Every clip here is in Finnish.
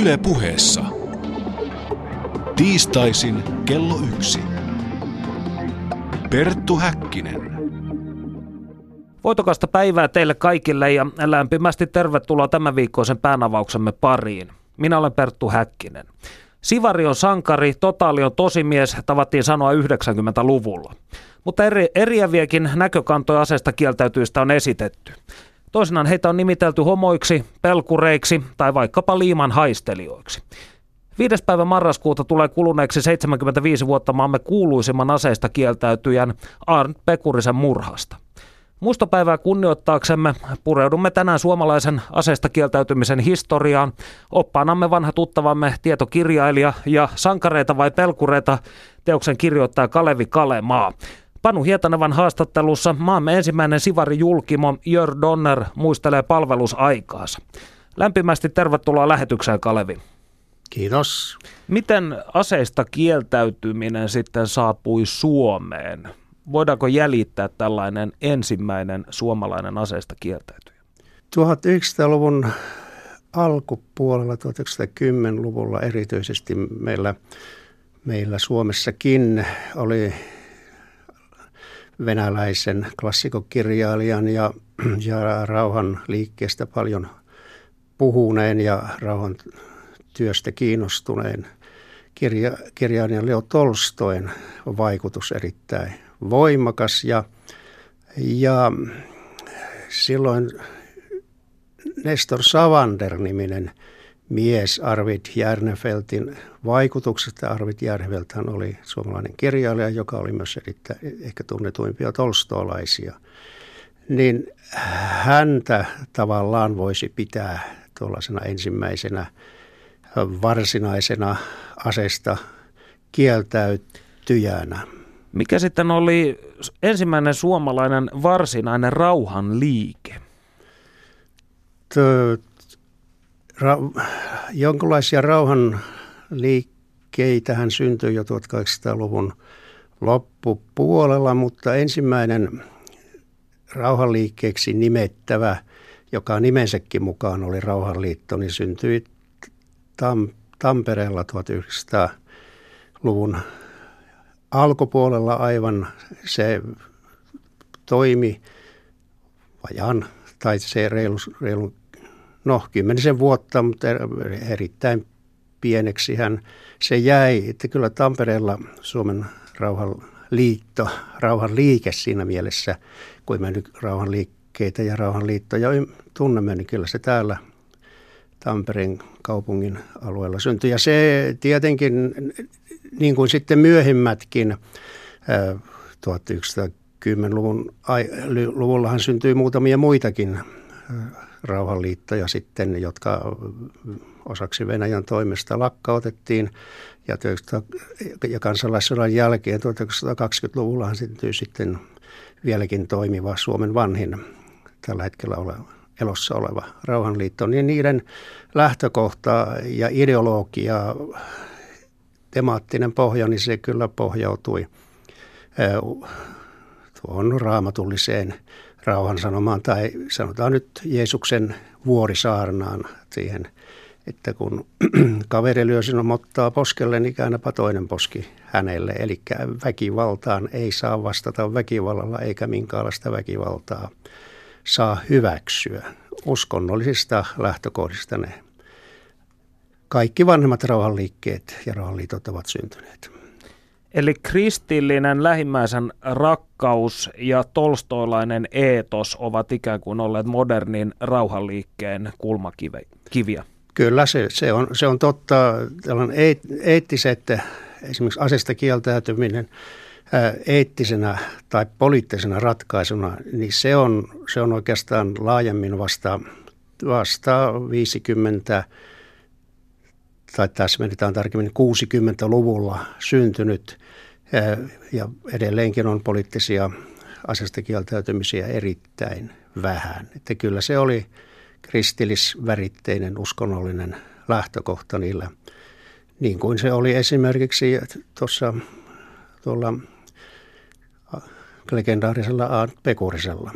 Yle puheessa. Tiistaisin kello yksi. Perttu Häkkinen. Voitokasta päivää teille kaikille ja lämpimästi tervetuloa tämän viikkoisen päänavauksemme pariin. Minä olen Perttu Häkkinen. Sivari on sankari, totaali on tosimies, tavattiin sanoa 90-luvulla. Mutta eri, eriäviäkin näkökantoja aseesta kieltäytyistä on esitetty. Toisinaan heitä on nimitelty homoiksi, pelkureiksi tai vaikkapa liiman haistelijoiksi. Viides päivä marraskuuta tulee kuluneeksi 75 vuotta maamme kuuluisimman aseista kieltäytyjän Arnt Pekurisen murhasta. Muistopäivää kunnioittaaksemme pureudumme tänään suomalaisen aseista kieltäytymisen historiaan. Oppaanamme vanha tuttavamme tietokirjailija ja sankareita vai pelkureita teoksen kirjoittaja Kalevi Kalemaa. Panu Hietanevan haastattelussa maamme ensimmäinen sivari julkimo Jör Donner muistelee palvelusaikaansa. Lämpimästi tervetuloa lähetykseen Kalevi. Kiitos. Miten aseista kieltäytyminen sitten saapui Suomeen? Voidaanko jäljittää tällainen ensimmäinen suomalainen aseista kieltäytyjä? 1900-luvun alkupuolella, 1910-luvulla erityisesti meillä, meillä Suomessakin oli venäläisen klassikokirjailijan ja, ja rauhan liikkeestä paljon puhuneen ja rauhan työstä kiinnostuneen kirja, kirjailijan Leo Tolstoen vaikutus erittäin voimakas. Ja, ja silloin Nestor Savander-niminen mies Arvid Järnefeltin vaikutuksesta. Arvid Järnefelthän oli suomalainen kirjailija, joka oli myös erittäin ehkä tunnetuimpia tolstolaisia. Niin häntä tavallaan voisi pitää tuollaisena ensimmäisenä varsinaisena asesta kieltäytyjänä. Mikä sitten oli ensimmäinen suomalainen varsinainen rauhanliike? Ra- jonkinlaisia rauhan liikkeitähän syntyi jo 1800-luvun loppupuolella, mutta ensimmäinen rauhanliikkeeksi nimettävä, joka nimensäkin mukaan oli Rauhanliitto, niin syntyi Tam- Tampereella 1900-luvun alkupuolella aivan. Se toimi vajan tai se reilu, reilu no kymmenisen vuotta, mutta erittäin pieneksi hän se jäi. Että kyllä Tampereella Suomen rauhanliitto, rauhanliike siinä mielessä, kun me nyt rauhanliikkeitä ja rauhanliittoja tunnemme, niin kyllä se täällä Tampereen kaupungin alueella syntyi. Ja se tietenkin, niin kuin sitten myöhemmätkin, 1910-luvun luvullahan syntyi muutamia muitakin rauhanliittoja sitten, jotka osaksi Venäjän toimesta lakkautettiin. Ja, ja kansalaissodan jälkeen 1920-luvullahan syntyi sitten vieläkin toimiva Suomen vanhin tällä hetkellä oleva, elossa oleva rauhanliitto. Niin niiden lähtökohta ja ideologia, temaattinen pohja, niin se kyllä pohjautui tuohon raamatulliseen rauhan sanomaan tai sanotaan nyt Jeesuksen vuorisaarnaan siihen, että kun kaveri lyö sinun ottaa poskelle, niin käännäpä toinen poski hänelle. Eli väkivaltaan ei saa vastata väkivallalla eikä minkäänlaista väkivaltaa saa hyväksyä. Uskonnollisista lähtökohdista ne kaikki vanhemmat rauhanliikkeet ja rauhanliitot ovat syntyneet. Eli kristillinen lähimmäisen rakkaus ja tolstoilainen eetos ovat ikään kuin olleet modernin rauhanliikkeen kulmakiviä. Kyllä, se, se, on, se on totta. Tällainen eettiset, esimerkiksi asesta kieltäytyminen eettisenä tai poliittisena ratkaisuna, niin se on, se on oikeastaan laajemmin vasta, vasta 50 tai tässä menetään tarkemmin 60-luvulla syntynyt ja edelleenkin on poliittisia asesta kieltäytymisiä erittäin vähän. Että kyllä se oli kristillisväritteinen uskonnollinen lähtökohta niillä, niin kuin se oli esimerkiksi tuossa tuolla legendaarisella Pekurisella.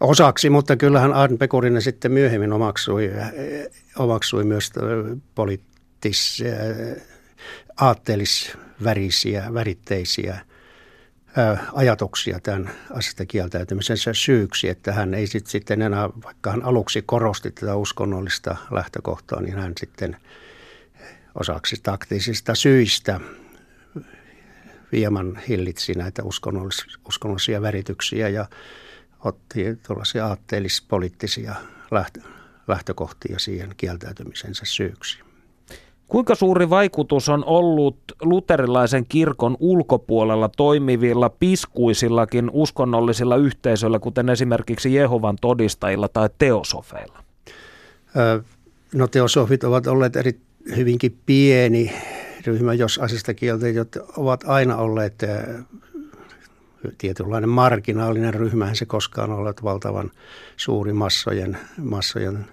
osaksi, mutta kyllähän Arn Pekurinen sitten myöhemmin omaksui, omaksui myös poliittis, aatteellisvärisiä, väritteisiä ajatuksia tämän asiasta kieltäytymisensä syyksi, että hän ei sit sitten enää, vaikka hän aluksi korosti tätä uskonnollista lähtökohtaa, niin hän sitten osaksi taktisista syistä hieman hillitsi näitä uskonnollis- uskonnollisia värityksiä ja otti tuollaisia aatteellispoliittisia lähtökohtia siihen kieltäytymisensä syyksi. Kuinka suuri vaikutus on ollut luterilaisen kirkon ulkopuolella toimivilla piskuisillakin uskonnollisilla yhteisöillä, kuten esimerkiksi Jehovan todistajilla tai teosofeilla? No teosofit ovat olleet eri, hyvinkin pieni ryhmä, jos asiasta kieltä, jotka ovat aina olleet tietynlainen marginaalinen ryhmä, se koskaan ollut valtavan suuri massojen, massojen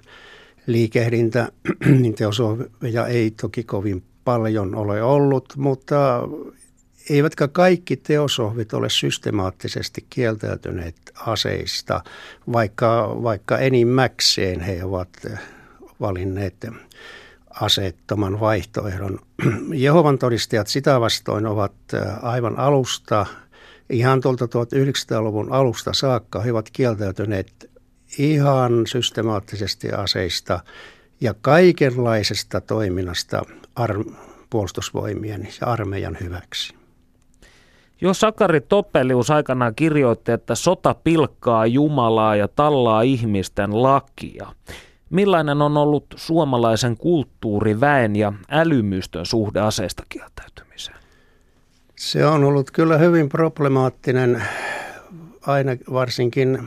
liikehdintä, niin teosofeja ei toki kovin paljon ole ollut, mutta eivätkä kaikki teosofit ole systemaattisesti kieltäytyneet aseista, vaikka, vaikka enimmäkseen he ovat valinneet aseettoman vaihtoehdon. Jehovan todistajat sitä vastoin ovat aivan alusta, ihan tuolta 1900-luvun alusta saakka, he ovat kieltäytyneet ihan systemaattisesti aseista ja kaikenlaisesta toiminnasta ar- puolustusvoimien ja armeijan hyväksi. Jos Sakari Toppelius aikanaan kirjoitti, että sota pilkkaa Jumalaa ja tallaa ihmisten lakia, millainen on ollut suomalaisen kulttuuriväen ja älymystön suhde aseista kieltäytymiseen? Se on ollut kyllä hyvin problemaattinen, aina varsinkin 1920-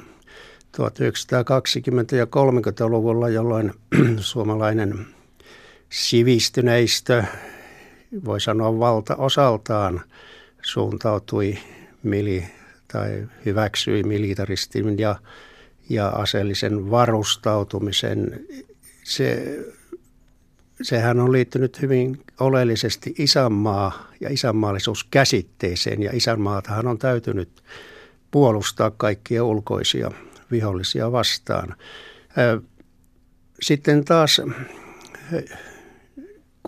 ja 30-luvulla, jolloin suomalainen sivistyneistö, voi sanoa valtaosaltaan, suuntautui mili tai hyväksyi militaristin ja, ja aseellisen varustautumisen. Se, sehän on liittynyt hyvin oleellisesti isänmaa ja isänmaallisuuskäsitteeseen ja isänmaatahan on täytynyt puolustaa kaikkia ulkoisia vihollisia vastaan. Sitten taas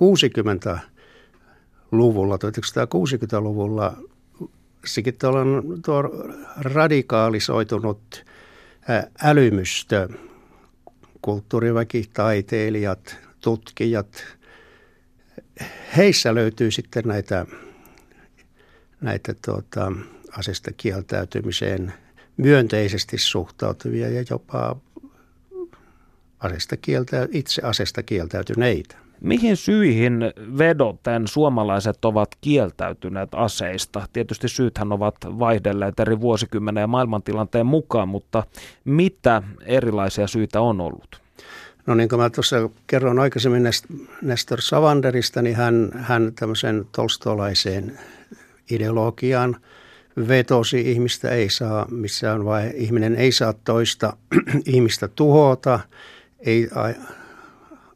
60-luvulla, 1960-luvulla sitten on tuo radikaalisoitunut älymystö, kulttuuriväki, taiteilijat, tutkijat. Heissä löytyy sitten näitä, näitä tuota, asesta kieltäytymiseen – myönteisesti suhtautuvia ja jopa asesta kieltä, itse asesta kieltäytyneitä. Mihin syihin vedoten suomalaiset ovat kieltäytyneet aseista? Tietysti syythän ovat vaihdelleet eri vuosikymmenen ja maailmantilanteen mukaan, mutta mitä erilaisia syitä on ollut? No niin kuin mä tuossa kerron aikaisemmin Nestor Savanderista, niin hän, hän tämmöisen tolstolaiseen ideologiaan – vetosi, ihmistä ei saa missään vai ihminen ei saa toista ihmistä tuhota, ei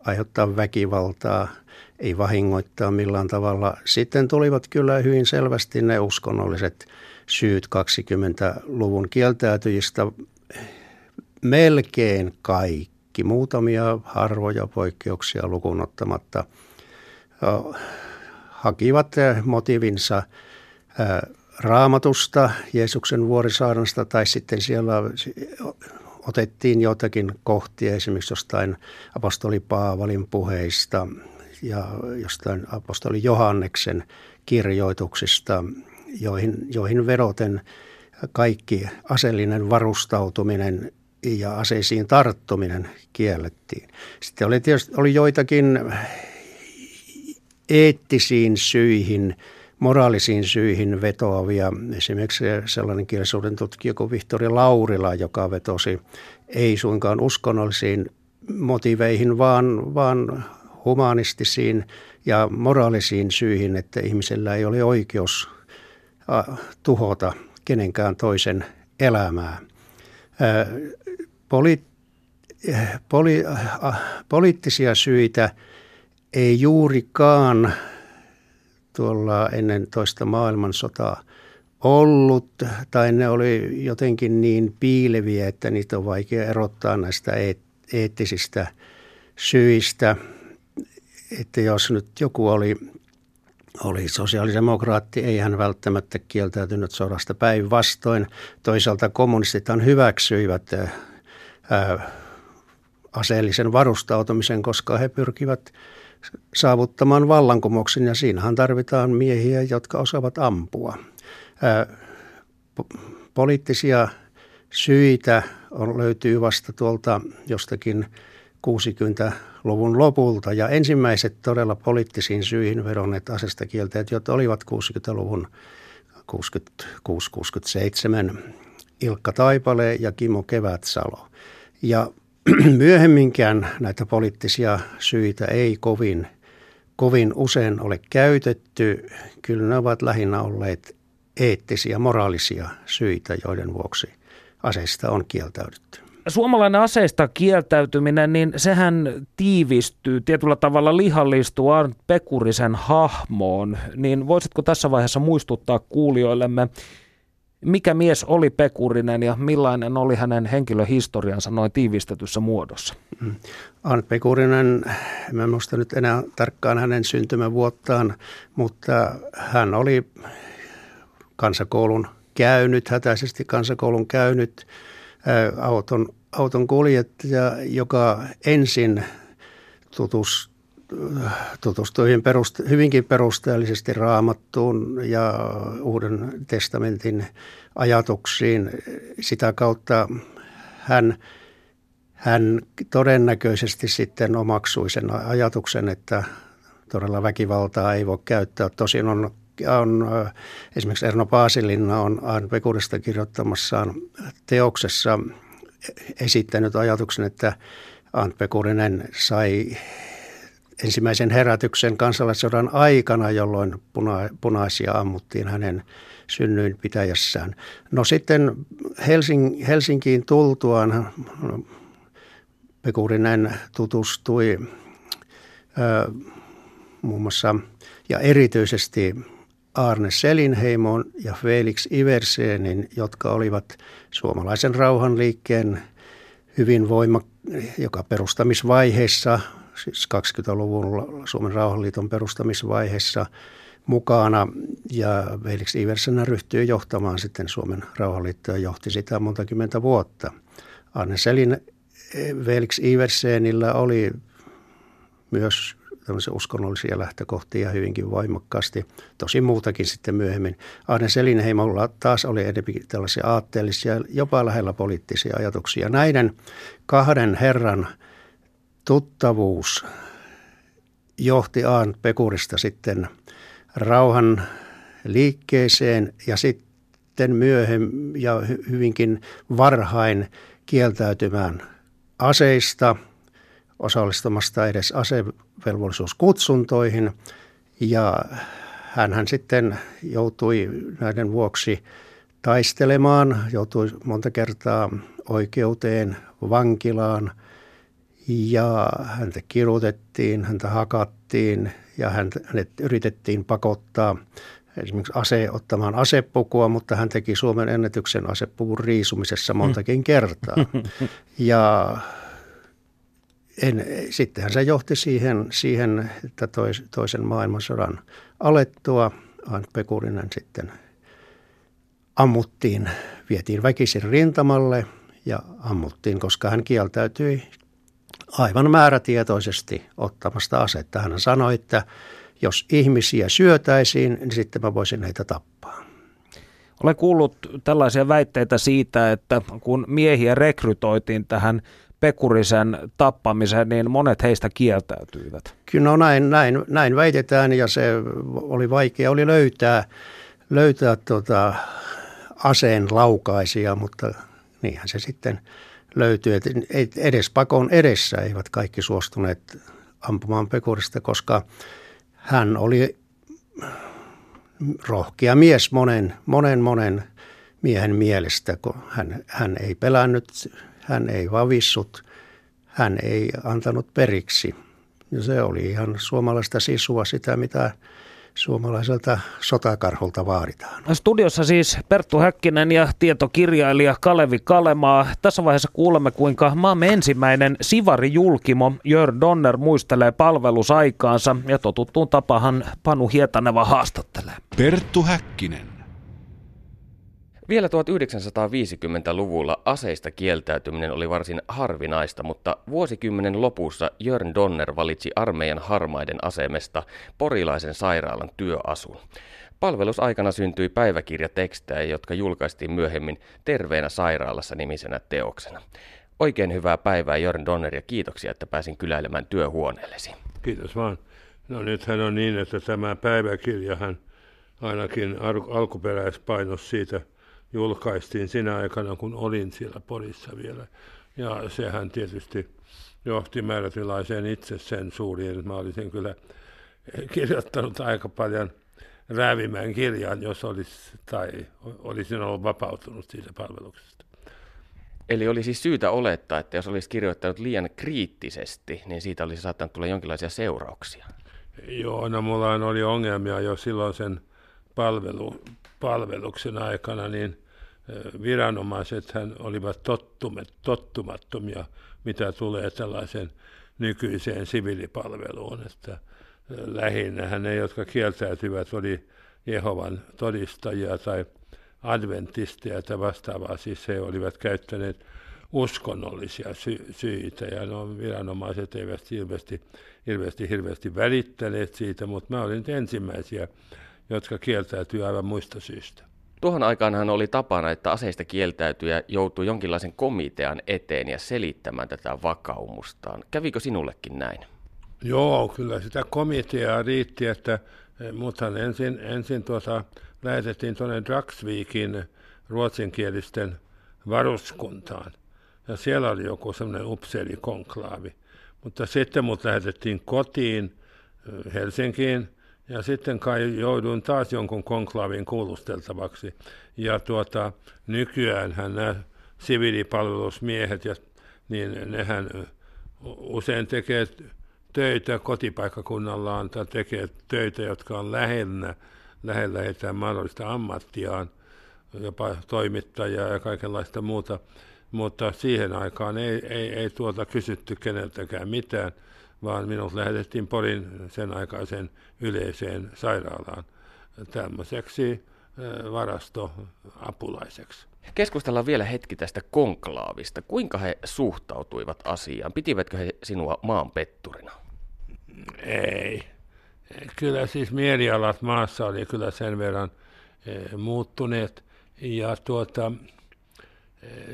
aiheuttaa väkivaltaa, ei vahingoittaa millään tavalla. Sitten tulivat kyllä hyvin selvästi ne uskonnolliset syyt 20-luvun kieltäytyjistä. Melkein kaikki, muutamia harvoja poikkeuksia lukunottamatta, hakivat motivinsa raamatusta, Jeesuksen vuorisaarnasta tai sitten siellä otettiin jotakin kohtia esimerkiksi jostain apostoli Paavalin puheista ja jostain apostoli Johanneksen kirjoituksista, joihin, joihin veroten kaikki aseellinen varustautuminen ja aseisiin tarttuminen kiellettiin. Sitten oli tietysti oli joitakin eettisiin syihin – moraalisiin syihin vetoavia. Esimerkiksi sellainen kirjallisuuden tutkija kuin Vihtori Laurila, joka vetosi ei suinkaan uskonnollisiin motiveihin, vaan, vaan humanistisiin ja moraalisiin syihin, että ihmisellä ei ole oikeus tuhota kenenkään toisen elämää. Poli, poli, poliittisia syitä ei juurikaan tuolla ennen toista maailmansotaa ollut, tai ne oli jotenkin niin piileviä, että niitä on vaikea erottaa näistä eettisistä syistä. Että jos nyt joku oli, oli sosiaalidemokraatti, ei hän välttämättä kieltäytynyt sodasta päinvastoin. Toisaalta kommunistithan hyväksyivät aseellisen varustautumisen, koska he pyrkivät saavuttamaan vallankumouksen ja siinähän tarvitaan miehiä, jotka osaavat ampua. Poliittisia syitä on, löytyy vasta tuolta jostakin 60-luvun lopulta ja ensimmäiset todella poliittisiin syihin vedonneet asesta kieltäjät, jotka olivat 60-luvun 66-67 Ilkka Taipale ja Kimo Kevätsalo. Ja myöhemminkään näitä poliittisia syitä ei kovin, kovin usein ole käytetty. Kyllä ne ovat lähinnä olleet eettisiä, moraalisia syitä, joiden vuoksi aseista on kieltäydytty. Suomalainen aseista kieltäytyminen, niin sehän tiivistyy, tietyllä tavalla lihallistuu Arnt Pekurisen hahmoon. Niin voisitko tässä vaiheessa muistuttaa kuulijoillemme, mikä mies oli Pekurinen ja millainen oli hänen henkilöhistoriansa noin tiivistetyssä muodossa? Mm. Arnt Pekurinen, en muista nyt enää tarkkaan hänen syntymävuottaan, mutta hän oli kansakoulun käynyt, hätäisesti kansakoulun käynyt auton, auton kuljettaja, joka ensin tutus, tutustui perust, hyvinkin perusteellisesti raamattuun ja Uuden testamentin ajatuksiin. Sitä kautta hän, hän todennäköisesti sitten omaksui sen ajatuksen, että todella väkivaltaa ei voi käyttää. Tosin on on esimerkiksi Erno Paasilinna on Aan Pekurista kirjoittamassaan teoksessa esittänyt ajatuksen, että Ant Pekurinen sai ensimmäisen herätyksen kansalaissodan aikana, jolloin puna, punaisia ammuttiin hänen synnyinpitäjässään. No sitten Helsing, Helsinkiin tultuaan Pekurinen tutustui ö, muun muassa ja erityisesti Arne Selinheimon ja Felix Iversenin, jotka olivat suomalaisen rauhanliikkeen hyvin voima, joka perustamisvaiheessa, siis 20-luvun Suomen rauhanliiton perustamisvaiheessa mukana. Ja Felix Iversen ryhtyi johtamaan sitten Suomen rauhanliittoa johti sitä monta kymmentä vuotta. Arne Selin Felix Iversenillä oli myös tämmöisiä uskonnollisia lähtökohtia hyvinkin voimakkaasti. Tosi muutakin sitten myöhemmin. Arne Selinheimolla taas oli enemmän tällaisia aatteellisia, jopa lähellä poliittisia ajatuksia. Näiden kahden herran tuttavuus johti Aan Pekurista sitten rauhan liikkeeseen ja sitten myöhemmin ja hyvinkin varhain kieltäytymään aseista – osallistumasta edes asevelvollisuuskutsuntoihin. Ja hän sitten joutui näiden vuoksi taistelemaan, joutui monta kertaa oikeuteen, vankilaan ja häntä kirutettiin, häntä hakattiin ja hänet yritettiin pakottaa esimerkiksi ase, ottamaan asepukua, mutta hän teki Suomen ennätyksen asepuvun riisumisessa montakin kertaa. Ja en, sittenhän se johti siihen, siihen että tois, toisen maailmansodan alettua Ant Pekurinen sitten ammuttiin, vietiin väkisin rintamalle ja ammuttiin, koska hän kieltäytyi aivan määrätietoisesti ottamasta asetta. Hän sanoi, että jos ihmisiä syötäisiin, niin sitten mä voisin heitä tappaa. Olen kuullut tällaisia väitteitä siitä, että kun miehiä rekrytoitiin tähän Pekurisen tappamiseen, niin monet heistä kieltäytyivät. Kyllä no näin, näin, näin väitetään ja se oli vaikea oli löytää, löytää tota aseen laukaisia, mutta niinhän se sitten löytyi. että edes pakon edessä eivät kaikki suostuneet ampumaan Pekurista, koska hän oli rohkea mies monen, monen, monen miehen mielestä, kun hän, hän ei pelännyt hän ei vavissut, hän ei antanut periksi. Ja se oli ihan suomalaista sisua sitä, mitä, suomalaiselta sotakarholta vaaditaan. Studiossa siis Perttu Häkkinen ja tietokirjailija Kalevi Kalemaa. Tässä vaiheessa kuulemme, kuinka maamme ensimmäinen Sivari-julkimo Jör Donner muistelee palvelusaikaansa ja totuttuun tapahan Panu Hietaneva haastattelee. Perttu Häkkinen. Vielä 1950-luvulla aseista kieltäytyminen oli varsin harvinaista, mutta vuosikymmenen lopussa Jörn Donner valitsi armeijan harmaiden asemesta porilaisen sairaalan työasun. Palvelusaikana syntyi päiväkirjatekstejä, jotka julkaistiin myöhemmin Terveenä sairaalassa nimisenä teoksena. Oikein hyvää päivää Jörn Donner ja kiitoksia, että pääsin kyläilemään työhuoneellesi. Kiitos vaan. No nythän on niin, että tämä päiväkirjahan ainakin alkuperäispainos siitä – julkaistiin sinä aikana, kun olin siellä Porissa vielä. Ja sehän tietysti johti määrätilaiseen itsesensuuriin. Mä olisin kyllä kirjoittanut aika paljon räävimään kirjan, jos olisi, tai olisin ollut vapautunut siitä palveluksesta. Eli oli siis syytä olettaa, että jos olisi kirjoittanut liian kriittisesti, niin siitä olisi saattanut tulla jonkinlaisia seurauksia. Joo, no mulla oli ongelmia jo silloin sen palvelu, palveluksen aikana, niin viranomaiset hän olivat tottumet, tottumattomia, mitä tulee tällaisen nykyiseen siviilipalveluun. Että lähinnä ne, jotka kieltäytyvät, oli Jehovan todistajia tai adventisteja tai vastaavaa. Siis he olivat käyttäneet uskonnollisia sy- syitä ja no, viranomaiset eivät ilmeisesti, ilmeisesti hirveästi välittäneet siitä, mutta mä olin ensimmäisiä, jotka kieltäytyivät aivan muista syistä. Tuohon aikaanhan oli tapana, että aseista kieltäytyjä joutui jonkinlaisen komitean eteen ja selittämään tätä vakaumustaan. Kävikö sinullekin näin? Joo, kyllä sitä komiteaa riitti, että eh, muthan ensin, ensin tuota, lähetettiin tuonne Dragsvikin ruotsinkielisten varuskuntaan. Ja siellä oli joku semmoinen upseerikonklaavi. Mutta sitten mut lähetettiin kotiin eh, Helsinkiin – ja sitten kai jouduin taas jonkun konklaavin kuulusteltavaksi. Ja tuota, nykyään nämä siviilipalvelusmiehet, ja, niin nehän usein tekee töitä kotipaikkakunnallaan tai tekee töitä, jotka on lähellä, lähellä heitä mahdollista ammattiaan, jopa toimittajaa ja kaikenlaista muuta. Mutta siihen aikaan ei, ei, ei tuota kysytty keneltäkään mitään vaan minut lähetettiin Porin sen aikaisen yleiseen sairaalaan tämmöiseksi varastoapulaiseksi. Keskustellaan vielä hetki tästä konklaavista. Kuinka he suhtautuivat asiaan? Pitivätkö he sinua maanpetturina? Ei. Kyllä siis mielialat maassa oli kyllä sen verran muuttuneet. Ja tuota,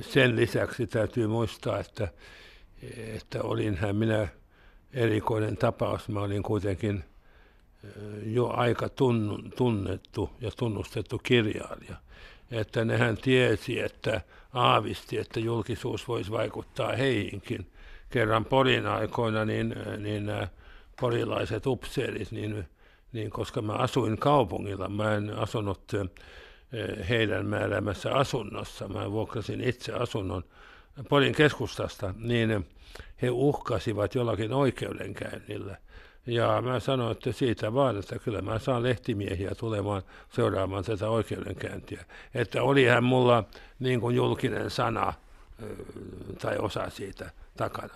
sen lisäksi täytyy muistaa, että, että olinhan minä erikoinen tapaus. Mä olin kuitenkin jo aika tunnettu ja tunnustettu kirjailija. Että nehän tiesi, että aavisti, että julkisuus voisi vaikuttaa heihinkin. Kerran Porin aikoina niin, niin nämä porilaiset upseerit, niin, niin koska mä asuin kaupungilla, mä en asunut heidän määräämässä asunnossa, mä vuokrasin itse asunnon Porin keskustasta, niin he uhkasivat jollakin oikeudenkäynnillä. Ja mä sanoin, että siitä vaan, että kyllä mä saan lehtimiehiä tulemaan seuraamaan tätä oikeudenkäyntiä. Että olihan mulla niin kuin julkinen sana tai osa siitä takana.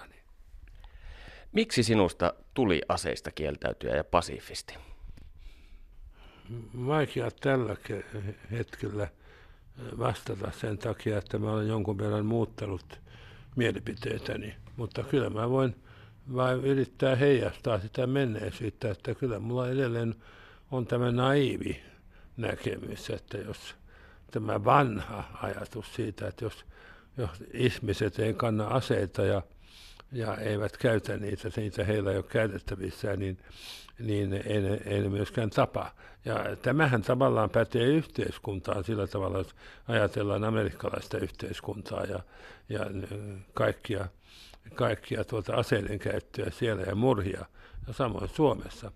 Miksi sinusta tuli aseista kieltäytyä ja pasifisti? Vaikea tällä hetkellä vastata sen takia, että mä olen jonkun verran muuttanut mielipiteitäni. Mutta kyllä mä voin vain yrittää heijastaa sitä menneisyyttä, että kyllä mulla edelleen on tämä naivi näkemys, että jos tämä vanha ajatus siitä, että jos, jos ihmiset ei kanna aseita ja, ja eivät käytä niitä, niitä heillä ei ole käytettävissä, niin, niin ei, ei ne myöskään tapa. Ja tämähän tavallaan pätee yhteiskuntaan sillä tavalla, että ajatellaan amerikkalaista yhteiskuntaa ja, ja kaikkia kaikkia tuota aseiden käyttöä siellä ja murhia. Ja samoin Suomessa.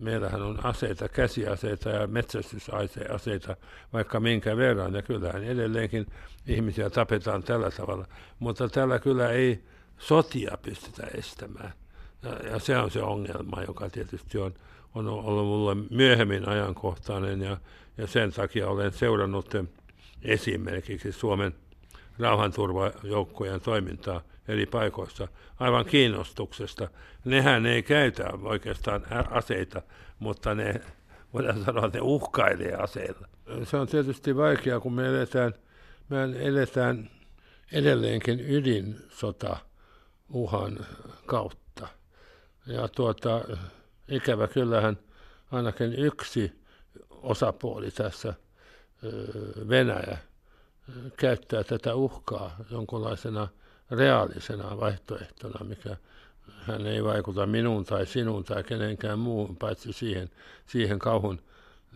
Meillähän on aseita, käsiaseita ja metsästysaseita vaikka minkä verran. Ja kyllähän edelleenkin ihmisiä tapetaan tällä tavalla. Mutta tällä kyllä ei sotia pystytä estämään. Ja, ja se on se ongelma, joka tietysti on, on ollut mulle myöhemmin ajankohtainen ja, ja sen takia olen seurannut esimerkiksi Suomen rauhanturvajoukkojen toimintaa eri paikoissa aivan kiinnostuksesta. Nehän ei käytä oikeastaan aseita, mutta ne, voidaan sanoa, että ne uhkailee aseilla. Se on tietysti vaikeaa, kun me eletään, me eletään edelleenkin ydinsota uhan kautta. Ja tuota, ikävä kyllähän ainakin yksi osapuoli tässä, Venäjä, käyttää tätä uhkaa jonkunlaisena reaalisena vaihtoehtona, mikä hän ei vaikuta minuun tai sinuun tai kenenkään muuhun, paitsi siihen, siihen kauhun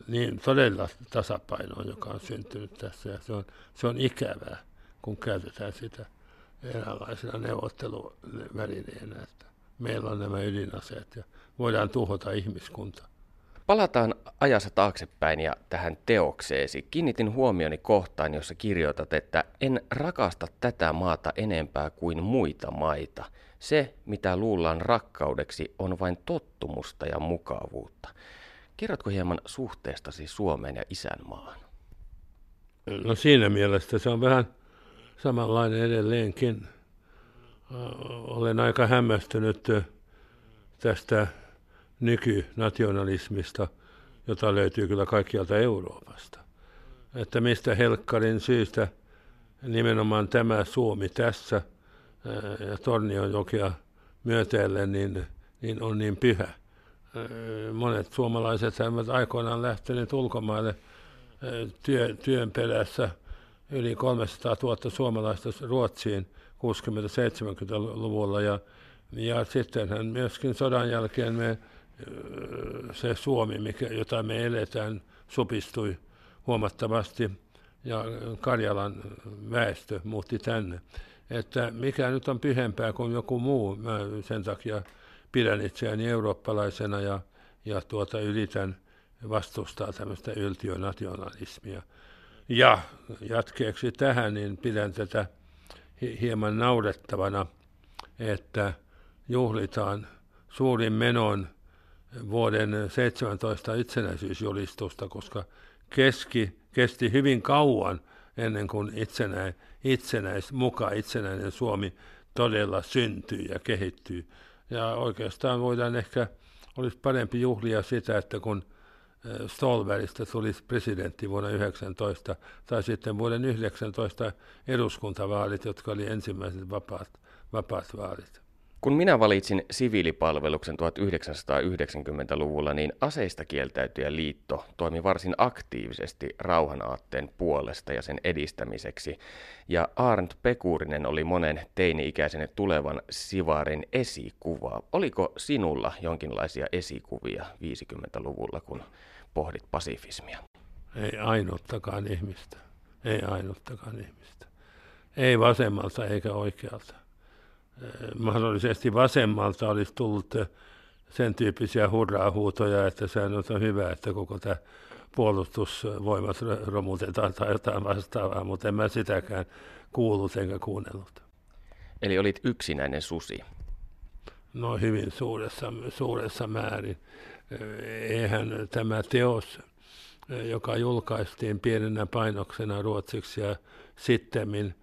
niin todella tasapainoon, joka on syntynyt tässä. Ja se on, se on ikävää, kun käytetään sitä eräänlaisena neuvotteluvälineenä, että meillä on nämä ydinaseet ja voidaan tuhota ihmiskunta. Palataan ajassa taaksepäin ja tähän teokseesi. Kiinnitin huomioni kohtaan, jossa kirjoitat, että en rakasta tätä maata enempää kuin muita maita. Se, mitä luullaan rakkaudeksi, on vain tottumusta ja mukavuutta. Kerrotko hieman suhteestasi Suomeen ja isänmaahan? No siinä mielessä se on vähän samanlainen edelleenkin. Olen aika hämmästynyt tästä nykynationalismista, jota löytyy kyllä kaikkialta Euroopasta. Että mistä helkkarin syystä nimenomaan tämä Suomi tässä ja Tornion jokia myöteellen niin, niin on niin pyhä. Monet suomalaiset ovat aikoinaan lähteneet ulkomaille työ, työn perässä. Yli 300 000 suomalaista Ruotsiin 60-70-luvulla ja, ja sittenhän myöskin sodan jälkeen me se Suomi, mikä, jota me eletään, supistui huomattavasti ja Karjalan väestö muutti tänne. Että mikä nyt on pyhempää kuin joku muu, mä sen takia pidän itseäni eurooppalaisena ja, ja tuota, yritän vastustaa tämmöistä yltiönationalismia. Ja jatkeeksi tähän, niin pidän tätä hieman naurettavana, että juhlitaan suurin menon vuoden 17 itsenäisyysjulistusta, koska keski, kesti hyvin kauan ennen kuin itsenäis, itsenäis, muka itsenäinen Suomi todella syntyy ja kehittyy. Ja oikeastaan voidaan ehkä, olisi parempi juhlia sitä, että kun Stolbergista tuli presidentti vuonna 19 tai sitten vuoden 19 eduskuntavaalit, jotka oli ensimmäiset vapaat, vapaat vaalit. Kun minä valitsin siviilipalveluksen 1990-luvulla, niin aseista kieltäytyjä liitto toimi varsin aktiivisesti rauhanaatteen puolesta ja sen edistämiseksi. Ja Arndt Pekurinen oli monen teini-ikäisen tulevan sivarin esikuva. Oliko sinulla jonkinlaisia esikuvia 50-luvulla, kun pohdit pasifismia? Ei ainuttakaan ihmistä. Ei ainuttakaan ihmistä. Ei vasemmalta eikä oikealta mahdollisesti vasemmalta olisi tullut sen tyyppisiä hurraa-huutoja, että se on hyvä, että koko tämä puolustusvoimat romutetaan tai jotain vastaavaa, mutta en mä sitäkään kuullut enkä kuunnellut. Eli olit yksinäinen susi? No hyvin suuressa, suuressa määrin. Eihän tämä teos, joka julkaistiin pienenä painoksena ruotsiksi ja sitten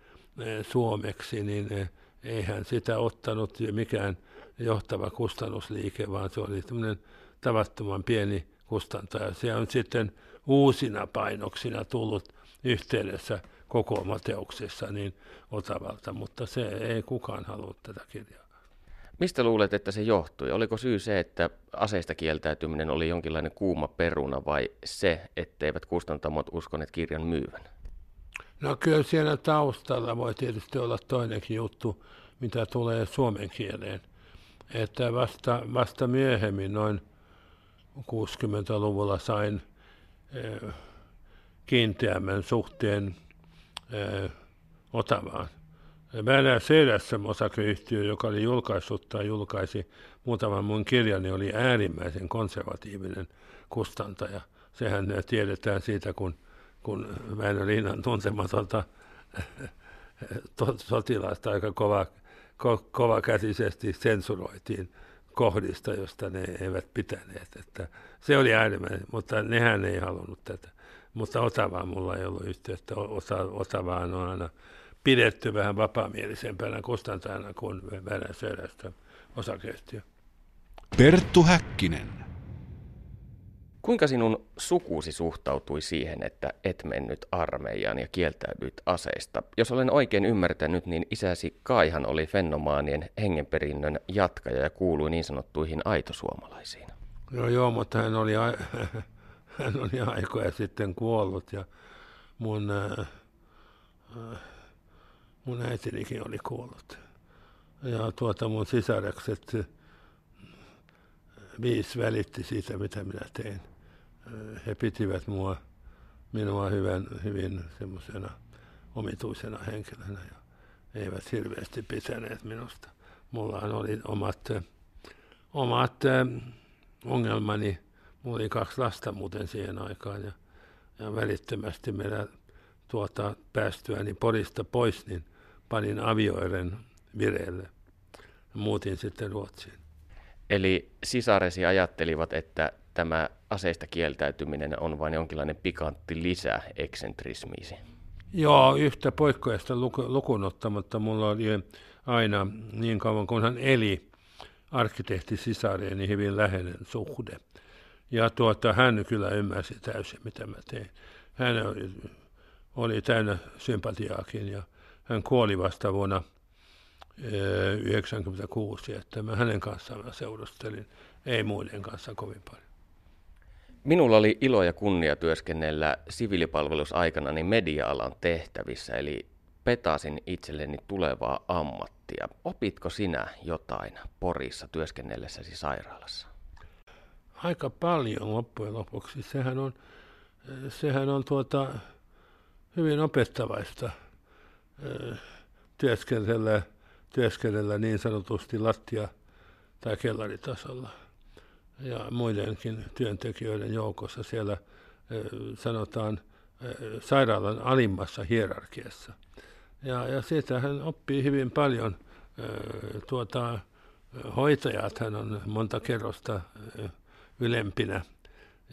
suomeksi, niin eihän sitä ottanut mikään johtava kustannusliike, vaan se oli tämmöinen tavattoman pieni kustantaja. Se on sitten uusina painoksina tullut yhteydessä koko Mateuksessa niin Otavalta, mutta se ei kukaan halua tätä kirjaa. Mistä luulet, että se johtui? Oliko syy se, että aseista kieltäytyminen oli jonkinlainen kuuma peruna vai se, etteivät kustantamot uskoneet kirjan myyvän? No kyllä siellä taustalla voi tietysti olla toinenkin juttu, mitä tulee suomen kieleen. Että vasta, vasta myöhemmin, noin 60-luvulla sain eh, kiinteämmän suhteen eh, Otavaan. Väärä Söderström osakeyhtiö, joka oli julkaissut tai julkaisi muutaman mun kirjani, oli äärimmäisen konservatiivinen kustantaja. Sehän tiedetään siitä, kun kun Väinö Linnan tuntematonta sotilaasta aika kova, ko, kova käsisesti sensuroitiin kohdista, josta ne eivät pitäneet. Että se oli äärimmäinen, mutta nehän ei halunnut tätä. Mutta Otavaa mulla ei ollut yhteyttä. Otavaan on aina pidetty vähän vapaamielisempänä kustantajana kuin Venäjän osakeyhtiö. Perttu Häkkinen. Kuinka sinun sukusi suhtautui siihen, että et mennyt armeijaan ja kieltäydyit aseista? Jos olen oikein ymmärtänyt, niin isäsi Kaihan oli fenomaanien hengenperinnön jatkaja ja kuului niin sanottuihin aitosuomalaisiin. No joo, mutta hän oli, a- hän oli aikoja sitten kuollut ja mun, äh, mun äitinikin oli kuollut. Ja tuota mun sisarekset viisi välitti siitä, mitä minä tein he pitivät mua, minua hyvän, hyvin semmoisena omituisena henkilönä ja eivät hirveästi pitäneet minusta. Mulla oli omat, omat ongelmani. Mulla oli kaksi lasta muuten siihen aikaan ja, ja välittömästi meillä tuota, päästyäni Porista pois, niin panin avioiren vireille ja muutin sitten Ruotsiin. Eli sisaresi ajattelivat, että tämä aseista kieltäytyminen on vain jonkinlainen pikantti lisä eksentrismiisi? Joo, yhtä poikkeasta lukuun ottamatta mulla oli aina niin kauan kun hän eli arkkitehti sisareeni niin hyvin läheinen suhde. Ja tuota, hän kyllä ymmärsi täysin, mitä mä tein. Hän oli, oli täynnä sympatiaakin ja hän kuoli vasta vuonna 1996, että mä hänen kanssaan seurustelin, ei muiden kanssa kovin paljon. Minulla oli ilo ja kunnia työskennellä siviilipalvelusaikana niin media-alan tehtävissä, eli petasin itselleni tulevaa ammattia. Opitko sinä jotain Porissa työskennellessäsi sairaalassa? Aika paljon loppujen lopuksi. Sehän on, sehän on tuota, hyvin opettavaista työskennellä, työskennellä niin sanotusti lattia- tai kellaritasolla ja muidenkin työntekijöiden joukossa siellä sanotaan sairaalan alimmassa hierarkiassa. Ja, ja siitä hän oppii hyvin paljon. Tuota, hoitajat hän on monta kerrosta ylempinä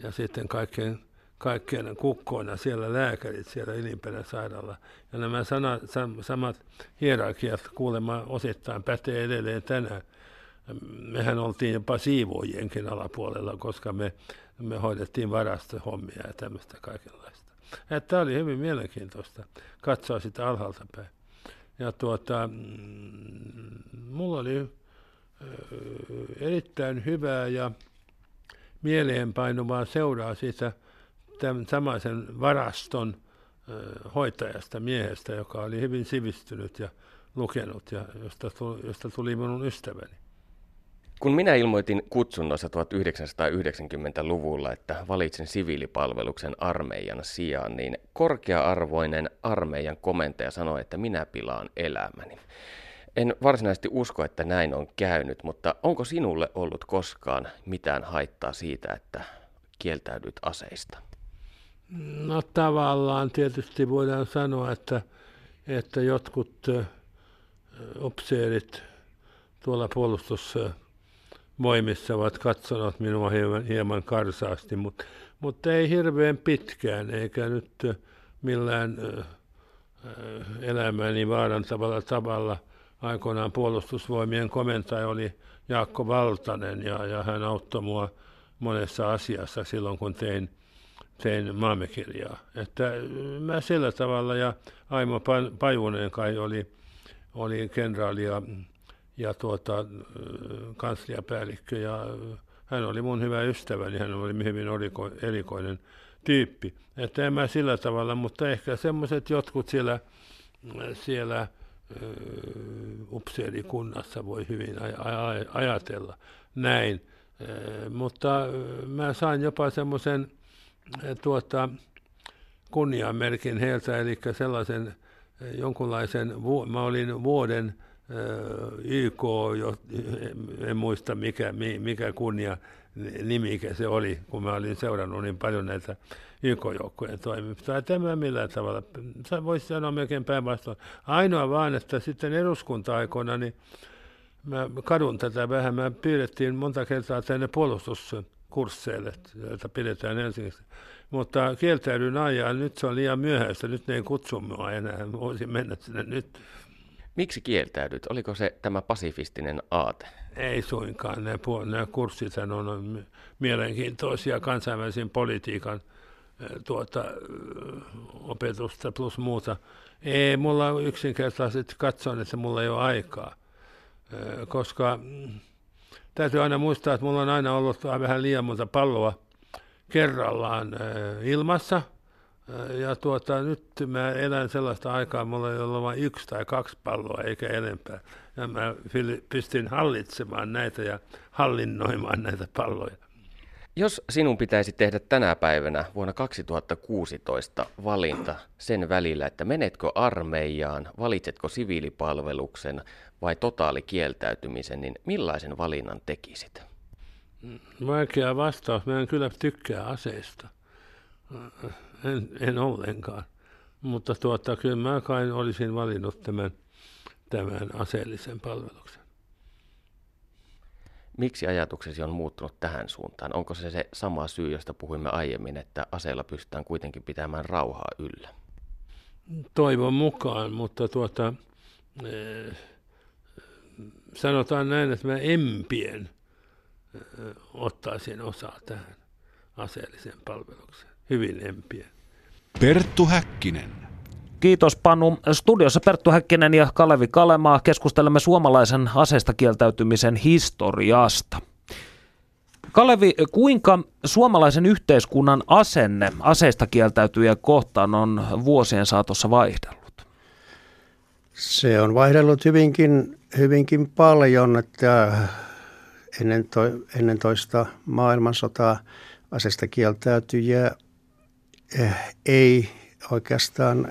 ja sitten kaikkein, kaikkein kukkoina siellä lääkärit siellä ylimpänä sairaala. Ja nämä sana, sam, samat hierarkiat kuulemma osittain pätee edelleen tänään mehän oltiin jopa siivojienkin alapuolella, koska me, me hoidettiin varastohommia ja tämmöistä kaikenlaista. Tämä oli hyvin mielenkiintoista katsoa sitä alhaalta päin. Ja tuota, mm, mulla oli erittäin hyvää ja mieleenpainuvaa seuraa siitä tämän samaisen varaston hoitajasta, miehestä, joka oli hyvin sivistynyt ja lukenut ja josta tuli, josta tuli minun ystäväni. Kun minä ilmoitin kutsunnossa 1990-luvulla, että valitsin siviilipalveluksen armeijan sijaan, niin korkea-arvoinen armeijan komentaja sanoi, että minä pilaan elämäni. En varsinaisesti usko, että näin on käynyt, mutta onko sinulle ollut koskaan mitään haittaa siitä, että kieltäydyt aseista? No tavallaan tietysti voidaan sanoa, että, että jotkut upseerit tuolla puolustus voimissa ovat katsoneet minua hieman, hieman karsaasti, mutta, mutta ei hirveän pitkään, eikä nyt millään elämäni vaarantavalla tavalla. Aikoinaan puolustusvoimien komentaja oli Jaakko Valtanen ja, ja hän auttoi mua monessa asiassa silloin, kun tein, tein maamekirjaa. Että mä sillä tavalla ja Aimo Pajunen kai oli, oli kenraali ja ja tuota, kansliapäällikkö ja hän oli mun hyvä ystäväni, hän oli hyvin erikoinen tyyppi. Että en mä sillä tavalla, mutta ehkä semmoiset jotkut siellä, siellä upseerikunnassa voi hyvin aj- ajatella näin. mutta mä sain jopa semmoisen tuota, kunniamerkin heiltä, eli sellaisen jonkunlaisen, mä olin vuoden YK, en muista mikä, mikä kunnia nimike se oli, kun mä olin seurannut niin paljon näitä YK-joukkojen toimintaa. Tämä millään tavalla, voisi sanoa melkein päinvastoin. Ainoa vaan, että sitten eduskunta-aikoina, niin mä kadun tätä vähän. Mä pyydettiin monta kertaa tänne puolustuskursseille, joita pidetään Helsingissä. Mutta kieltäydyn ajaa, nyt se on liian myöhäistä, nyt ne ei kutsu minua enää, voisin mennä sinne nyt. Miksi kieltäydyt? Oliko se tämä pasifistinen aate? Ei suinkaan, nämä, nämä kurssit on mielenkiintoisia kansainvälisen politiikan tuota, opetusta plus muuta. Ei, mulla yksinkertaisesti katsoin, että mulla ei ole aikaa, koska mm, täytyy aina muistaa, että mulla on aina ollut vähän liian monta palloa kerrallaan ilmassa. Ja tuota, nyt mä elän sellaista aikaa, mulla ei ole vain yksi tai kaksi palloa eikä enempää. Ja mä pystyn hallitsemaan näitä ja hallinnoimaan näitä palloja. Jos sinun pitäisi tehdä tänä päivänä vuonna 2016 valinta sen välillä, että menetkö armeijaan, valitsetko siviilipalveluksen vai totaalikieltäytymisen, niin millaisen valinnan tekisit? Vaikea vastaus. Mä en kyllä tykkää aseista. En, en ollenkaan. Mutta tuota, kyllä mä kai olisin valinnut tämän, tämän aseellisen palveluksen. Miksi ajatuksesi on muuttunut tähän suuntaan? Onko se se sama syy, josta puhuimme aiemmin, että aseella pystytään kuitenkin pitämään rauhaa yllä? Toivon mukaan, mutta tuota, eh, sanotaan näin, että mä empien eh, ottaisin osaa tähän aseelliseen palvelukseen. Hyvin empien. Perttu Häkkinen. Kiitos Panu. Studiossa Perttu Häkkinen ja Kalevi Kalemaa keskustelemme suomalaisen aseista kieltäytymisen historiasta. Kalevi, kuinka suomalaisen yhteiskunnan asenne aseista kieltäytyjä kohtaan on vuosien saatossa vaihdellut? Se on vaihdellut hyvinkin, hyvinkin paljon, että ennen, to, ennen toista maailmansotaa aseista kieltäytyjiä ei oikeastaan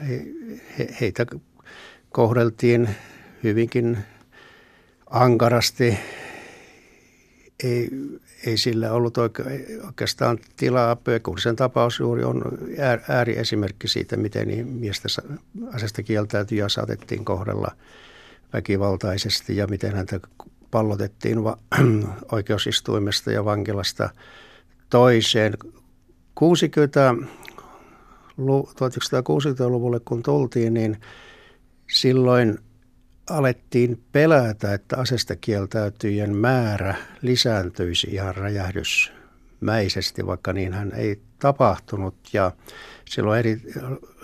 he, heitä kohdeltiin hyvinkin ankarasti. Ei, ei sillä ollut oikeastaan tilaa. Pökulisen tapaus juuri on ääriesimerkki siitä, miten niin miestä asesta kieltäytyjä saatettiin kohdella väkivaltaisesti ja miten häntä pallotettiin va- oikeusistuimesta ja vankilasta toiseen. 60 1960-luvulle kun tultiin, niin silloin alettiin pelätä, että asesta kieltäytyjien määrä lisääntyisi ihan räjähdysmäisesti, vaikka niin hän ei tapahtunut. Ja silloin eri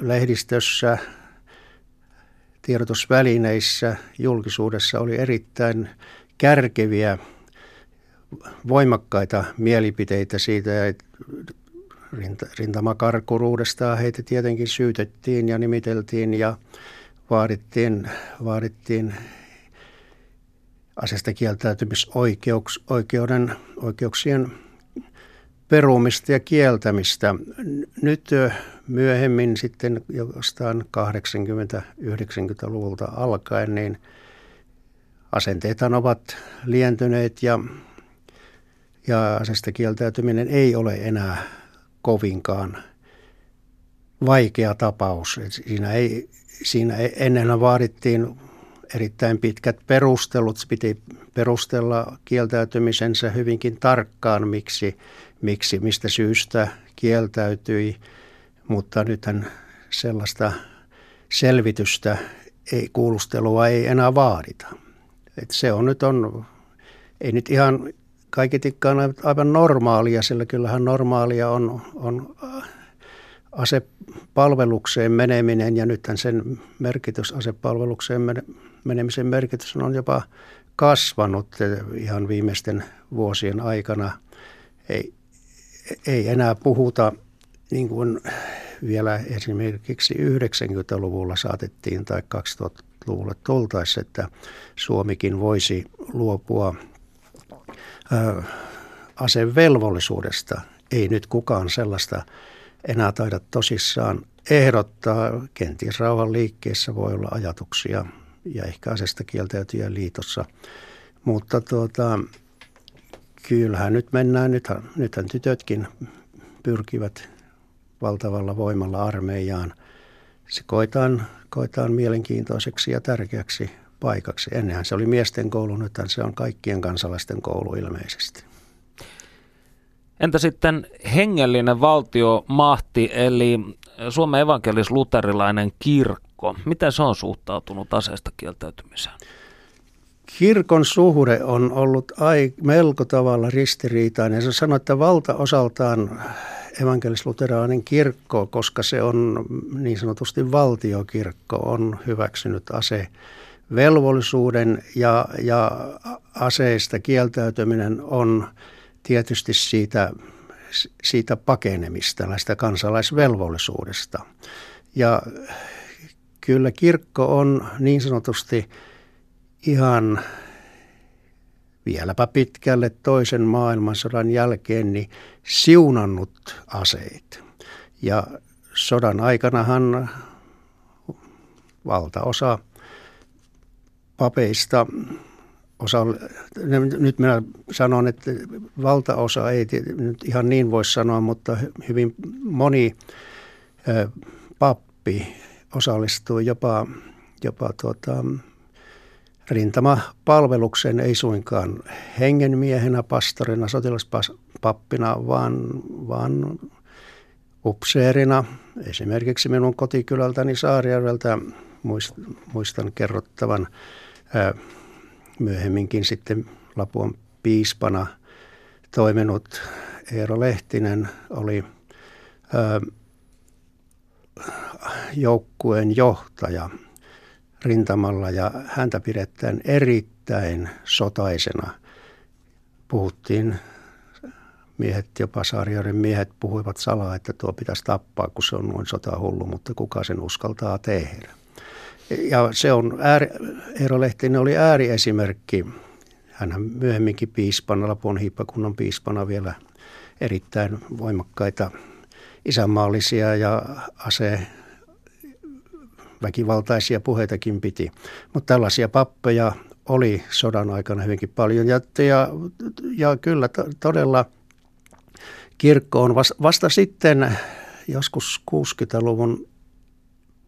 lehdistössä, tiedotusvälineissä, julkisuudessa oli erittäin kärkeviä, voimakkaita mielipiteitä siitä, että rintamakarkuruudesta heitä tietenkin syytettiin ja nimiteltiin ja vaadittiin, vaadittiin asesta kieltäytymisoikeuden oikeuksien perumista ja kieltämistä. Nyt myöhemmin sitten jostain 80-90-luvulta alkaen, niin asenteethan ovat lientyneet ja, ja asesta kieltäytyminen ei ole enää kovinkaan vaikea tapaus. Siinä, ei, siinä ennen vaadittiin erittäin pitkät perustelut. Piti perustella kieltäytymisensä hyvinkin tarkkaan, miksi, miksi mistä syystä kieltäytyi, mutta nythän sellaista selvitystä, ei, kuulustelua ei enää vaadita. Et se on nyt on, ei nyt ihan kaiketikaan aivan normaalia, sillä kyllähän normaalia on, on äh, asepalvelukseen meneminen ja nythän sen merkitys, asepalvelukseen menemisen merkitys on jopa kasvanut ihan viimeisten vuosien aikana. Ei, ei enää puhuta niin kuin vielä esimerkiksi 90-luvulla saatettiin tai 2000-luvulla tultaessa, että Suomikin voisi luopua asevelvollisuudesta. Ei nyt kukaan sellaista enää taida tosissaan ehdottaa. Kenties rauhan liikkeessä voi olla ajatuksia ja ehkä asesta kieltäytyjä liitossa. Mutta tuota, kyllähän nyt mennään, nythän, nythän tytötkin pyrkivät valtavalla voimalla armeijaan. Se koetaan, koetaan mielenkiintoiseksi ja tärkeäksi paikaksi. Ennenhän se oli miesten koulu, nyt se on kaikkien kansalaisten koulu ilmeisesti. Entä sitten hengellinen valtiomahti, eli Suomen evankelis-luterilainen kirkko? Miten se on suhtautunut aseesta kieltäytymiseen? Kirkon suhde on ollut ai, melko tavalla ristiriitainen. Se sanoo, että valtaosaltaan evankelis-luterilainen kirkko, koska se on niin sanotusti valtiokirkko, on hyväksynyt ase velvollisuuden ja, ja aseista kieltäytyminen on tietysti siitä, siitä pakenemista, näistä kansalaisvelvollisuudesta. Ja kyllä kirkko on niin sanotusti ihan vieläpä pitkälle toisen maailmansodan jälkeen niin siunannut aseet. Ja sodan aikanahan valtaosa papeista osa, nyt minä sanon, että valtaosa ei nyt ihan niin voi sanoa, mutta hyvin moni pappi osallistui jopa, jopa tuota, rintamapalveluksen, ei suinkaan hengenmiehenä, pastorina, sotilaspappina, vaan, vaan upseerina. Esimerkiksi minun kotikylältäni Saarijärveltä muistan kerrottavan myöhemminkin sitten Lapuan piispana toiminut Eero Lehtinen oli joukkueen johtaja rintamalla ja häntä pidetään erittäin sotaisena. Puhuttiin, miehet, jopa Saarioiden miehet puhuivat salaa, että tuo pitäisi tappaa, kun se on noin sotahullu, mutta kuka sen uskaltaa tehdä. Ja se on, ääri, Eero Lehtinen oli ääriesimerkki. Hän myöhemminkin piispana, Lapon hiippakunnan piispana vielä erittäin voimakkaita isänmaallisia ja ase väkivaltaisia puheitakin piti. Mutta tällaisia pappeja oli sodan aikana hyvinkin paljon. Ja, ja, ja kyllä todella kirkko on vasta, vasta sitten joskus 60-luvun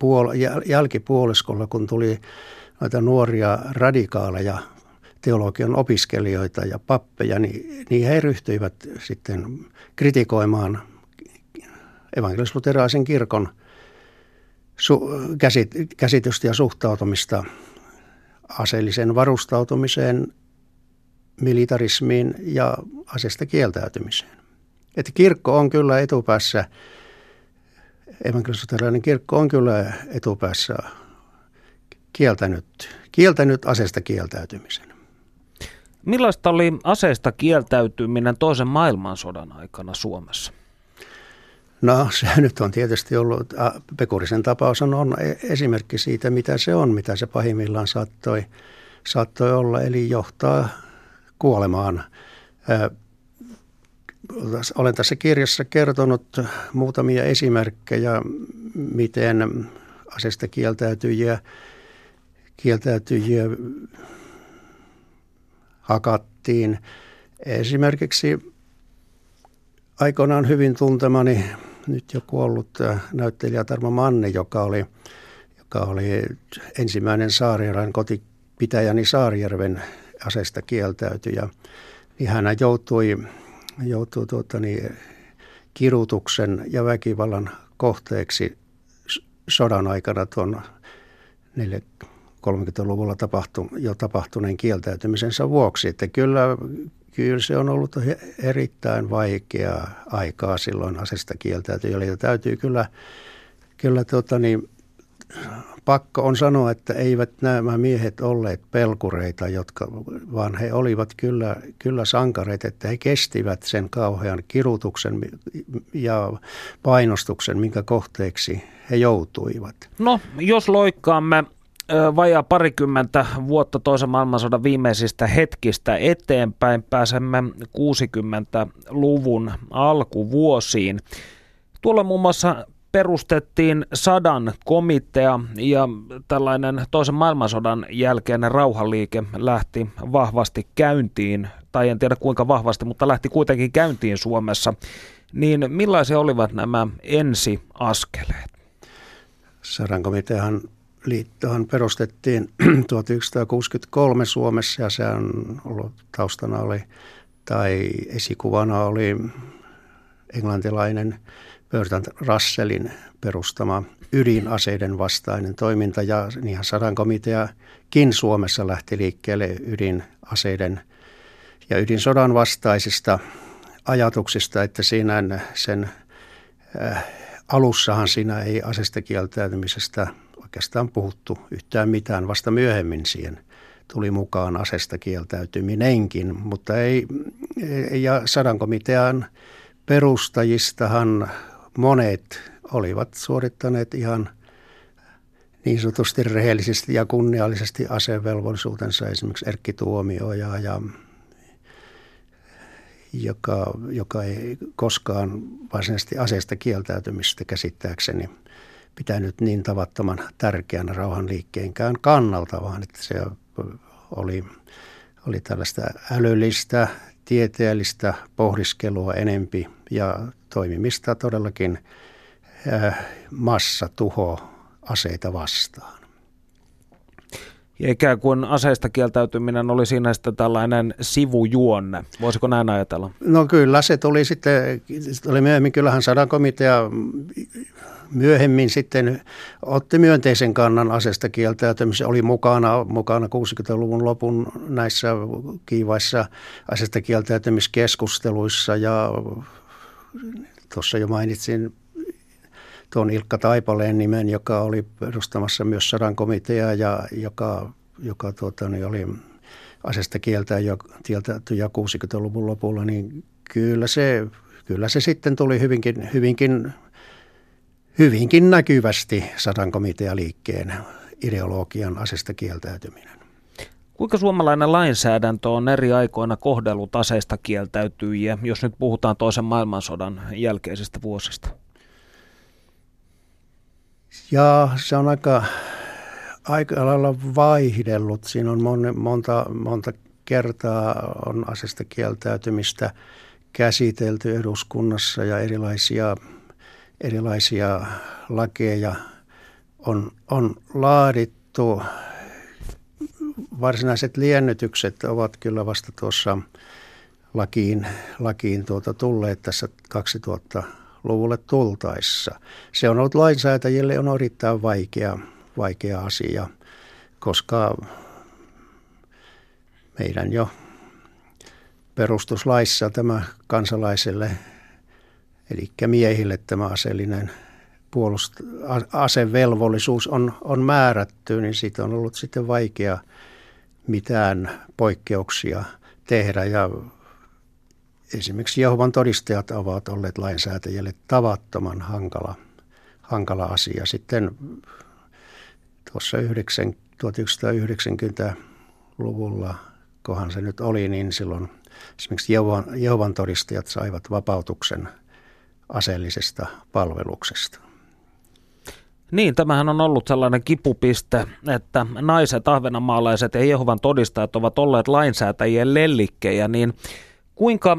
puol- jälkipuoliskolla, kun tuli noita nuoria radikaaleja teologian opiskelijoita ja pappeja, niin, niin he ryhtyivät sitten kritikoimaan evankelis-luterilaisen kirkon su- käsit, käsitystä ja suhtautumista aseelliseen varustautumiseen, militarismiin ja asesta kieltäytymiseen. Että kirkko on kyllä etupäässä evankelisluterilainen kirkko on kyllä etupäässä kieltänyt, kieltänyt aseesta kieltäytymisen. Millaista oli aseesta kieltäytyminen toisen maailmansodan aikana Suomessa? No se nyt on tietysti ollut, Pekurisen tapaus on, on e, esimerkki siitä, mitä se on, mitä se pahimmillaan saattoi, saattoi olla, eli johtaa kuolemaan olen tässä kirjassa kertonut muutamia esimerkkejä, miten asesta kieltäytyjiä, kieltäytyjiä hakattiin. Esimerkiksi aikoinaan hyvin tuntemani, nyt jo kuollut näyttelijä Tarmo Manne, joka oli, joka oli ensimmäinen Saarijärven kotipitäjäni Saarijärven asesta kieltäytyjä, niin hän joutui joutuu tuota, niin, kirutuksen ja väkivallan kohteeksi sodan aikana tuon 30-luvulla tapahtu, jo tapahtuneen kieltäytymisensä vuoksi. Että kyllä, kyllä se on ollut erittäin vaikeaa aikaa silloin asesta kieltäytyjille. Ja täytyy kyllä, kyllä tuota, niin, pakko on sanoa, että eivät nämä miehet olleet pelkureita, jotka, vaan he olivat kyllä, kyllä sankareita, että he kestivät sen kauhean kirutuksen ja painostuksen, minkä kohteeksi he joutuivat. No, jos loikkaamme vajaa parikymmentä vuotta toisen maailmansodan viimeisistä hetkistä eteenpäin, pääsemme 60-luvun alkuvuosiin. Tuolla muun muassa perustettiin sadan komitea ja tällainen toisen maailmansodan jälkeinen rauhanliike lähti vahvasti käyntiin, tai en tiedä kuinka vahvasti, mutta lähti kuitenkin käyntiin Suomessa. Niin millaisia olivat nämä ensiaskeleet? Sadan komiteahan liittohan perustettiin 1963 Suomessa ja se on ollut taustana oli, tai esikuvana oli englantilainen Bertrand Russellin perustama ydinaseiden vastainen toiminta ja niinhän sadan komiteakin Suomessa lähti liikkeelle ydinaseiden ja ydinsodan vastaisista ajatuksista, että siinä sen äh, alussahan siinä ei asesta kieltäytymisestä oikeastaan puhuttu yhtään mitään. Vasta myöhemmin siihen tuli mukaan asesta kieltäytyminenkin, mutta ei, ja sadan komitean perustajistahan monet olivat suorittaneet ihan niin sanotusti rehellisesti ja kunniallisesti asevelvollisuutensa, esimerkiksi Erkki Tuomioja ja joka, joka ei koskaan varsinaisesti aseesta kieltäytymistä käsittääkseni pitänyt niin tavattoman tärkeänä rauhanliikkeenkään kannalta, vaan että se oli, oli tällaista älyllistä, tieteellistä pohdiskelua enempi ja toimimista todellakin äh, massatuho aseita vastaan. Ja ikään kuin aseista kieltäytyminen oli siinä sitten tällainen sivujuonne. Voisiko näin ajatella? No kyllä, se tuli sitten, tuli myöhemmin, kyllähän sadan komitea myöhemmin sitten otti myönteisen kannan asesta kieltäytymiseen, oli mukana, mukana 60-luvun lopun näissä kiivaissa asesta kieltäytymiskeskusteluissa ja tuossa jo mainitsin tuon Ilkka Taipaleen nimen, joka oli perustamassa myös sadan komitea ja joka, joka tuota, niin oli asesta kieltä jo, jo 60-luvun lopulla, niin kyllä se, kyllä se sitten tuli hyvinkin, hyvinkin, hyvinkin näkyvästi sadan komitea liikkeen ideologian asesta kieltäytyminen. Kuinka suomalainen lainsäädäntö on eri aikoina kohdellut aseista kieltäytyjiä, jos nyt puhutaan toisen maailmansodan jälkeisistä vuosista? Ja se on aika, aika lailla vaihdellut. Siinä on mon, monta, monta kertaa on asesta kieltäytymistä käsitelty eduskunnassa ja erilaisia, erilaisia lakeja on, on laadittu. Varsinaiset liennytykset ovat kyllä vasta tuossa lakiin, lakiin tuota tulleet tässä 2000 luvulle tultaessa. Se on ollut lainsäätäjille on erittäin vaikea, vaikea asia, koska meidän jo perustuslaissa tämä kansalaiselle, eli miehille tämä aseellinen puolust- asevelvollisuus on, on määrätty, niin siitä on ollut sitten vaikea mitään poikkeuksia tehdä ja esimerkiksi Jehovan todistajat ovat olleet lainsäätäjille tavattoman hankala, hankala asia. Sitten tuossa 1990-luvulla, kohan se nyt oli, niin silloin esimerkiksi Jehovan, Jehovan todistajat saivat vapautuksen aseellisesta palveluksesta. Niin, tämähän on ollut sellainen kipupiste, että naiset, ahvenanmaalaiset ja Jehovan todistajat ovat olleet lainsäätäjien lellikkejä, niin kuinka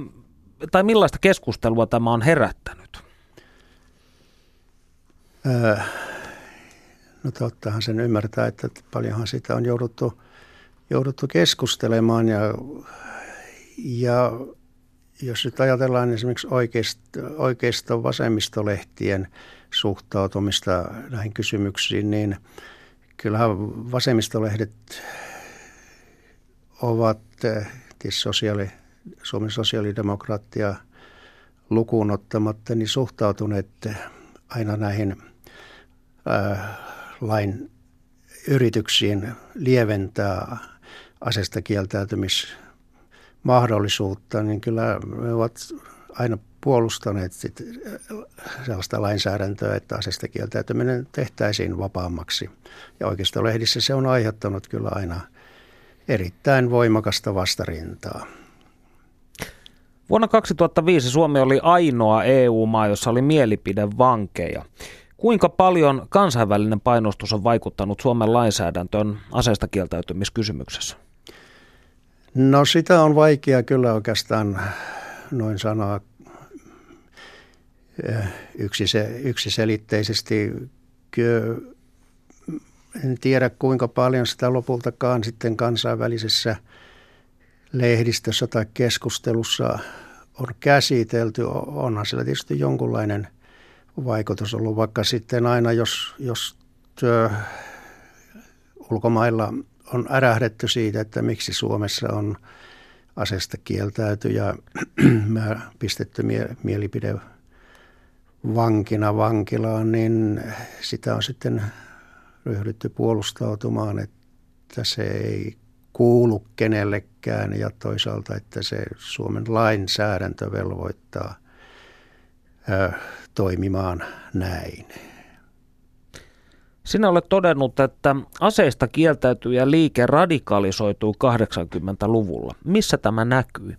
tai millaista keskustelua tämä on herättänyt? Öö, no tottahan sen ymmärtää, että paljonhan sitä on jouduttu, jouduttu keskustelemaan ja, ja jos nyt ajatellaan esimerkiksi oikeisto, oikeisto vasemmistolehtien suhtautumista näihin kysymyksiin, niin kyllähän vasemmistolehdet ovat tietysti sosiaali- Suomen sosiaalidemokraattia lukuun ottamatta, niin suhtautuneet aina näihin ää, lain yrityksiin lieventää asesta kieltäytymismahdollisuutta, niin kyllä me ovat aina puolustaneet sit sellaista lainsäädäntöä, että asesta kieltäytyminen tehtäisiin vapaammaksi. Ja oikeastaan lehdissä se on aiheuttanut kyllä aina erittäin voimakasta vastarintaa. Vuonna 2005 Suomi oli ainoa EU-maa, jossa oli mielipidevankeja. Kuinka paljon kansainvälinen painostus on vaikuttanut Suomen lainsäädäntöön aseista kieltäytymiskysymyksessä? No sitä on vaikea kyllä oikeastaan noin sanoa yksise, yksiselitteisesti. en tiedä kuinka paljon sitä lopultakaan sitten kansainvälisessä lehdistössä tai keskustelussa on käsitelty. Onhan sillä tietysti jonkunlainen vaikutus ollut, vaikka sitten aina jos, jos työ ulkomailla on ärähdetty siitä, että miksi Suomessa on asesta kieltäyty ja pistetty mie- mielipide vankina vankilaan, niin sitä on sitten ryhdytty puolustautumaan, että se ei kuulu kenellekään ja toisaalta, että se Suomen lainsäädäntö velvoittaa ö, toimimaan näin. Sinä olet todennut, että aseista kieltäytyjä liike radikalisoituu 80-luvulla. Missä tämä näkyy?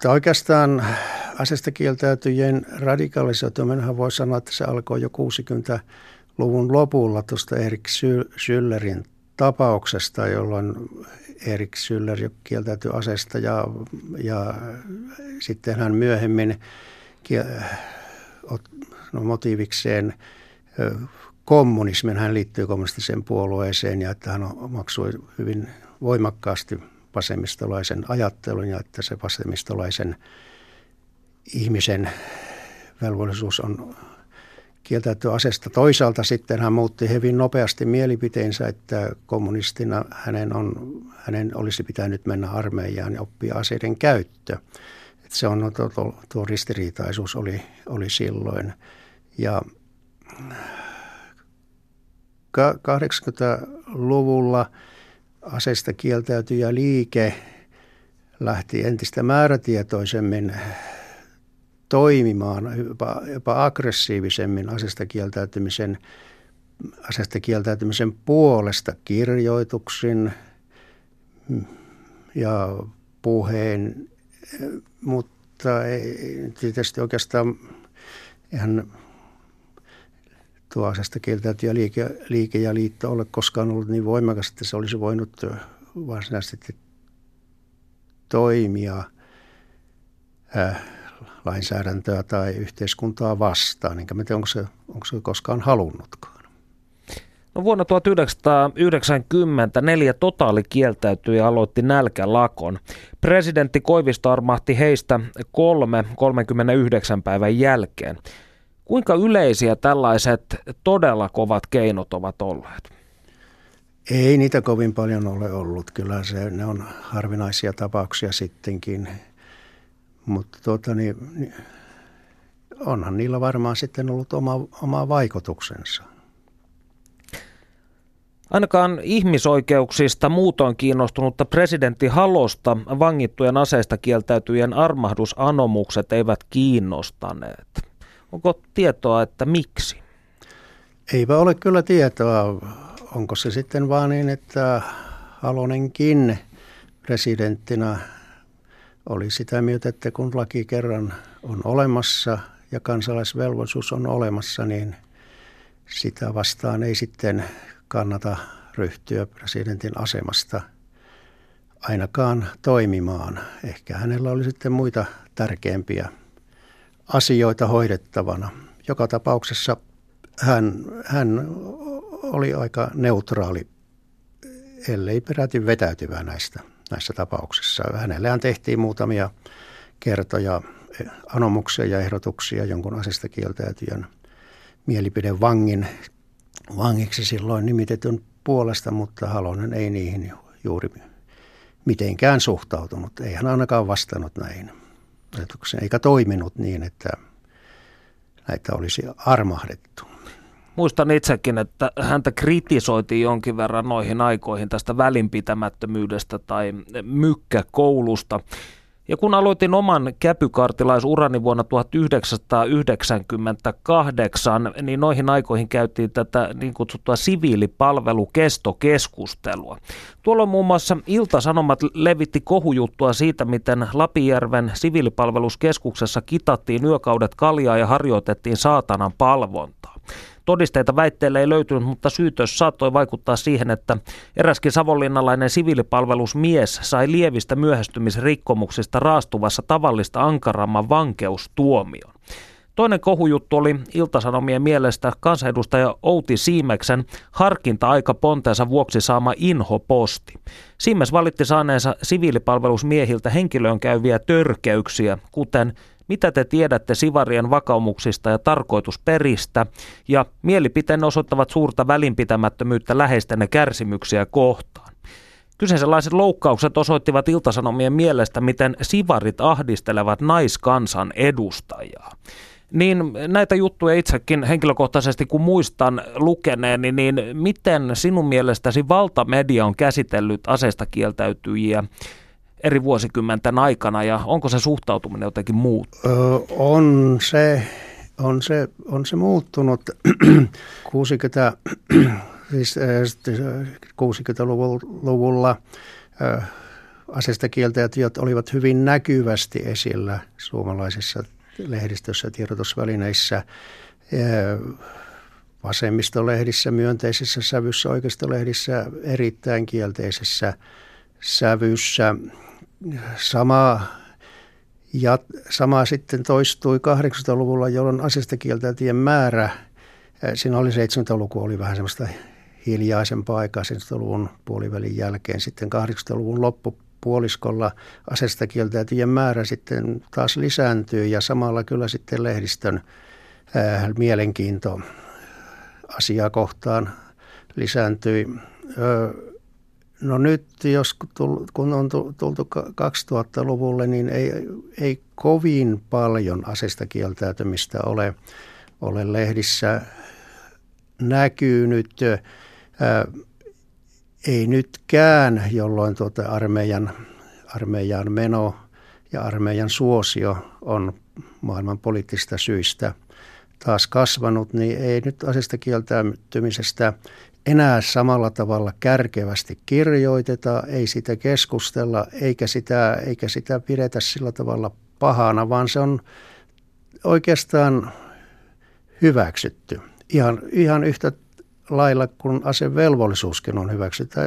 Tämä oikeastaan aseista kieltäytyjien radikalisoituminenhan voi sanoa, että se alkoi jo 60-luvun lopulla tuosta Erik Schüllerin tapauksesta, jolloin Erik Schüller kieltäytyi asesta ja, ja sitten hän myöhemmin no, motiivikseen kommunismin. Hän liittyy kommunistiseen puolueeseen ja että hän maksoi hyvin voimakkaasti vasemmistolaisen ajattelun ja että se vasemmistolaisen ihmisen velvollisuus on kieltäytyä asesta. Toisaalta sitten hän muutti hyvin nopeasti mielipiteensä, että kommunistina hänen, on, hänen olisi pitänyt mennä armeijaan ja oppia aseiden käyttö. Että se on, tuo, tuo, tuo ristiriitaisuus oli, oli silloin. Ja 80-luvulla aseista kieltäytyjä liike lähti entistä määrätietoisemmin toimimaan jopa, jopa aggressiivisemmin asesta kieltäytymisen, asesta kieltäytymisen puolesta kirjoituksin ja puheen, mutta ei tietysti oikeastaan ihan tuo asesta kieltäytyjä liike, liike ja liitto ole koskaan ollut niin voimakas, että se olisi voinut varsinaisesti toimia äh, lainsäädäntöä tai yhteiskuntaa vastaan. Enkä tiedä, onko se, onko se koskaan halunnutkaan. No vuonna 1990 neljä totaalikieltäytyi ja aloitti nälkälakon. Presidentti Koivisto armahti heistä kolme 39 päivän jälkeen. Kuinka yleisiä tällaiset todella kovat keinot ovat olleet? Ei niitä kovin paljon ole ollut. Kyllä se, ne on harvinaisia tapauksia sittenkin. Mutta tuota, niin, niin, onhan niillä varmaan sitten ollut oma, oma vaikutuksensa. Ainakaan ihmisoikeuksista muutoin kiinnostunutta presidentti Halosta vangittujen aseista kieltäytyjen armahdusanomukset eivät kiinnostaneet. Onko tietoa, että miksi? Eipä ole kyllä tietoa. Onko se sitten vaan niin, että Halonenkin presidenttinä oli sitä mieltä, että kun laki kerran on olemassa ja kansalaisvelvollisuus on olemassa, niin sitä vastaan ei sitten kannata ryhtyä presidentin asemasta ainakaan toimimaan. Ehkä hänellä oli sitten muita tärkeämpiä asioita hoidettavana. Joka tapauksessa hän, hän oli aika neutraali, ellei peräti vetäytyvä näistä, näissä tapauksissa. Hänellehän tehtiin muutamia kertoja anomuksia ja ehdotuksia jonkun asesta kieltäytyjän mielipidevangin vangiksi silloin nimitetyn puolesta, mutta Halonen ei niihin juuri mitenkään suhtautunut. Ei hän ainakaan vastannut näihin ajatukseen, eikä toiminut niin, että näitä olisi armahdettu. Muistan itsekin, että häntä kritisoitiin jonkin verran noihin aikoihin tästä välinpitämättömyydestä tai mykkäkoulusta. Ja kun aloitin oman käpykartilaisurani vuonna 1998, niin noihin aikoihin käytiin tätä niin kutsuttua siviilipalvelukestokeskustelua. Tuolloin muun muassa Ilta-Sanomat levitti kohujuttua siitä, miten Lapijärven siviilipalveluskeskuksessa kitattiin yökaudet kaljaa ja harjoitettiin saatanan palvontaa. Todisteita väitteelle ei löytynyt, mutta syytös saattoi vaikuttaa siihen, että eräskin savonlinnalainen siviilipalvelusmies sai lievistä myöhästymisrikkomuksista raastuvassa tavallista ankaramman vankeustuomion. Toinen kohujuttu oli Iltasanomien mielestä kansanedustaja Outi Siimeksen harkinta-aika ponteensa vuoksi saama inhoposti. Siimes valitti saaneensa siviilipalvelusmiehiltä henkilöön käyviä törkeyksiä, kuten mitä te tiedätte sivarien vakaumuksista ja tarkoitusperistä, ja mielipiteen osoittavat suurta välinpitämättömyyttä läheisten kärsimyksiä kohtaan. Kyseisenlaiset loukkaukset osoittivat iltasanomien mielestä, miten sivarit ahdistelevat naiskansan edustajaa. Niin näitä juttuja itsekin henkilökohtaisesti kun muistan lukeneeni, niin miten sinun mielestäsi valtamedia on käsitellyt aseista kieltäytyjiä eri vuosikymmenten aikana ja onko se suhtautuminen jotenkin muuttunut? Öö, on se, on se, on se muuttunut. 60, siis 60-luvulla aseista kieltäytyjät olivat hyvin näkyvästi esillä suomalaisessa lehdistössä ja tiedotusvälineissä, vasemmistolehdissä, myönteisessä sävyssä, oikeistolehdissä, erittäin kielteisessä sävyssä. Sama, ja, sama sitten toistui 80-luvulla, jolloin asesta kieltäytien määrä, siinä oli 70-luku, oli vähän semmoista hiljaisempaa aikaa 70-luvun puolivälin jälkeen. Sitten 80-luvun loppu, puoliskolla asesta kieltäytyjien määrä sitten taas lisääntyy ja samalla kyllä sitten lehdistön mielenkiinto asiaa kohtaan lisääntyi. Öö, no nyt, jos kun on tultu 2000-luvulle, niin ei, ei kovin paljon asesta kieltäytymistä ole, ole lehdissä näkynyt. Ää, ei nytkään, jolloin tuota armeijan, armeijan meno ja armeijan suosio on maailman poliittisista syistä taas kasvanut, niin ei nyt asesta kieltäytymisestä enää samalla tavalla kärkevästi kirjoiteta, ei sitä keskustella eikä sitä, eikä sitä pidetä sillä tavalla pahana, vaan se on oikeastaan hyväksytty. Ihan, ihan yhtä lailla, kun asevelvollisuuskin on hyväksytty.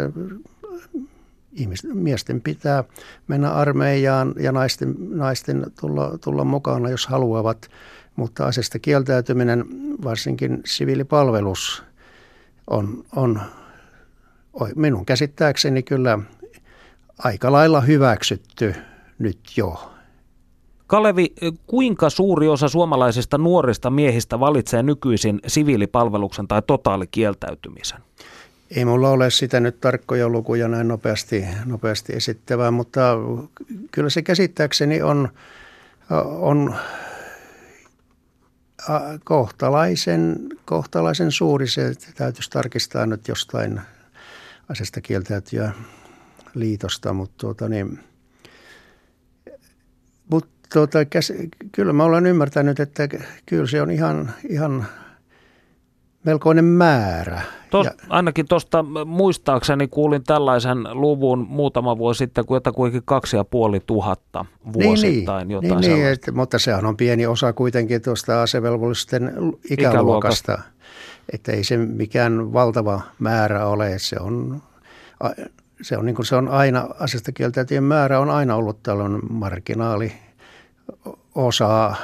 Ihmisten, miesten pitää mennä armeijaan ja naisten, naisten tulla, tulla mukana, jos haluavat, mutta asesta kieltäytyminen, varsinkin siviilipalvelus, on, on minun käsittääkseni kyllä aika lailla hyväksytty nyt jo. Kalevi, kuinka suuri osa suomalaisista nuorista miehistä valitsee nykyisin siviilipalveluksen tai totaalikieltäytymisen? Ei mulla ole sitä nyt tarkkoja lukuja näin nopeasti, nopeasti esittävää, mutta kyllä se käsittääkseni on, on kohtalaisen, kohtalaisen suuri. Se täytyisi tarkistaa nyt jostain asesta kieltäytyä liitosta, mutta tuota niin, mutta tuota, kyllä mä olen ymmärtänyt, että kyllä se on ihan, ihan melkoinen määrä. Tos, ja, ainakin tuosta muistaakseni kuulin tällaisen luvun muutama vuosi sitten, kun jotakuinkin kaksi ja puoli tuhatta vuosittain. Niin, niin, niin, niin että, mutta sehän on pieni osa kuitenkin tuosta asevelvollisten ikäluokasta. ikäluokasta. Että ei se mikään valtava määrä ole. Se on, se on, niin kuin se on aina, asesta määrä on aina ollut tällainen marginaali osa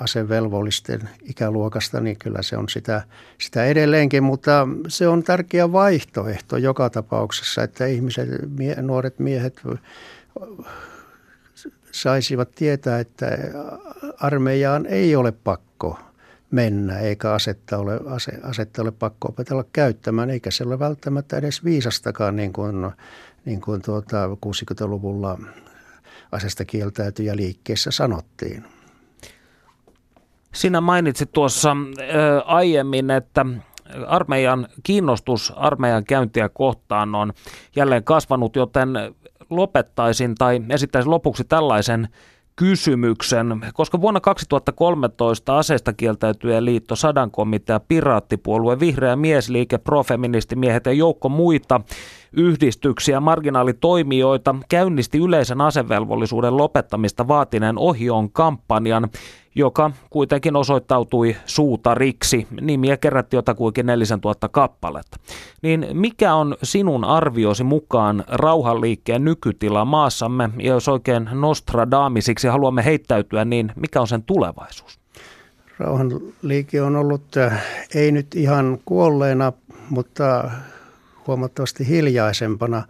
asevelvollisten ikäluokasta, niin kyllä se on sitä, sitä edelleenkin, mutta se on tärkeä vaihtoehto joka tapauksessa, että ihmiset, mie, nuoret miehet saisivat tietää, että armeijaan ei ole pakko mennä, eikä asetta ole, ase, asetta ole pakko opetella käyttämään, eikä se ole välttämättä edes viisastakaan, niin kuin, niin kuin tuota 60-luvulla asesta kieltäytyjä liikkeessä sanottiin. Sinä mainitsit tuossa ö, aiemmin, että armeijan kiinnostus armeijan käyntiä kohtaan on jälleen kasvanut, joten lopettaisin tai esittäisin lopuksi tällaisen kysymyksen, koska vuonna 2013 aseista kieltäytyjä liitto, Sadankomitea, Piraattipuolue, Vihreä miesliike, profeministimiehet ja joukko muita yhdistyksiä, marginaalitoimijoita käynnisti yleisen asevelvollisuuden lopettamista vaatineen ohioon kampanjan, joka kuitenkin osoittautui suutariksi. Nimiä kerätti jotakuinkin 4000 kappaletta. Niin mikä on sinun arviosi mukaan rauhanliikkeen nykytila maassamme, ja jos oikein Nostradamisiksi haluamme heittäytyä, niin mikä on sen tulevaisuus? Rauhanliike on ollut äh, ei nyt ihan kuolleena, mutta huomattavasti hiljaisempana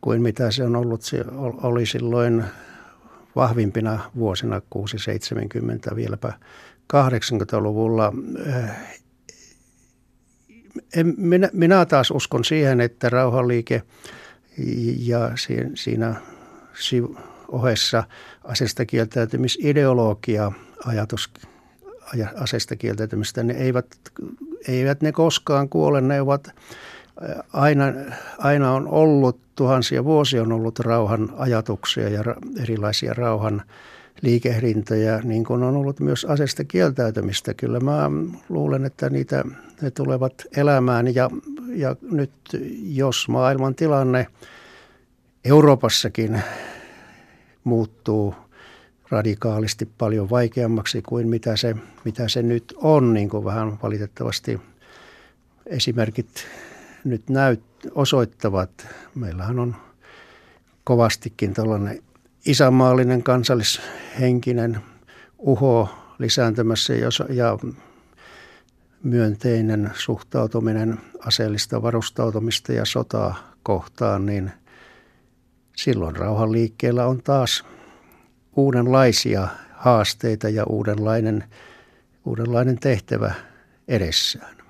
kuin mitä se on ollut. Se oli silloin vahvimpina vuosina 670 vieläpä 80-luvulla. Äh, minä, minä taas uskon siihen, että rauhanliike ja siinä ohessa asesta kieltäytymisideologia, ajatus asesta kieltäytymistä, ne eivät, eivät ne koskaan kuole. Ne ovat aina, aina on ollut, tuhansia vuosia on ollut rauhan ajatuksia ja erilaisia rauhan liikehdintöjä, niin kuin on ollut myös asesta kieltäytymistä. Kyllä mä luulen, että niitä ne tulevat elämään ja, ja nyt jos maailman tilanne Euroopassakin muuttuu radikaalisti paljon vaikeammaksi kuin mitä se, mitä se nyt on, niin kuin vähän valitettavasti esimerkit nyt näyt, osoittavat. Meillähän on kovastikin tällainen isänmaallinen kansallishenkinen uho lisääntymässä ja myönteinen suhtautuminen aseellista varustautumista ja sotaa kohtaan, niin silloin rauhanliikkeellä on taas uudenlaisia haasteita ja uudenlainen, uudenlainen tehtävä edessään.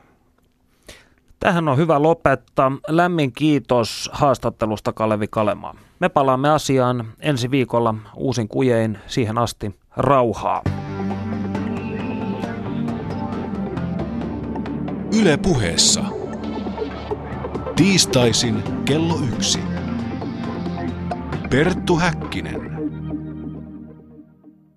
Tähän on hyvä lopettaa. Lämmin kiitos haastattelusta Kalevi Kalemaa. Me palaamme asiaan ensi viikolla uusin kujein. Siihen asti rauhaa. Yle puheessa. Tiistaisin kello yksi. Perttu Häkkinen.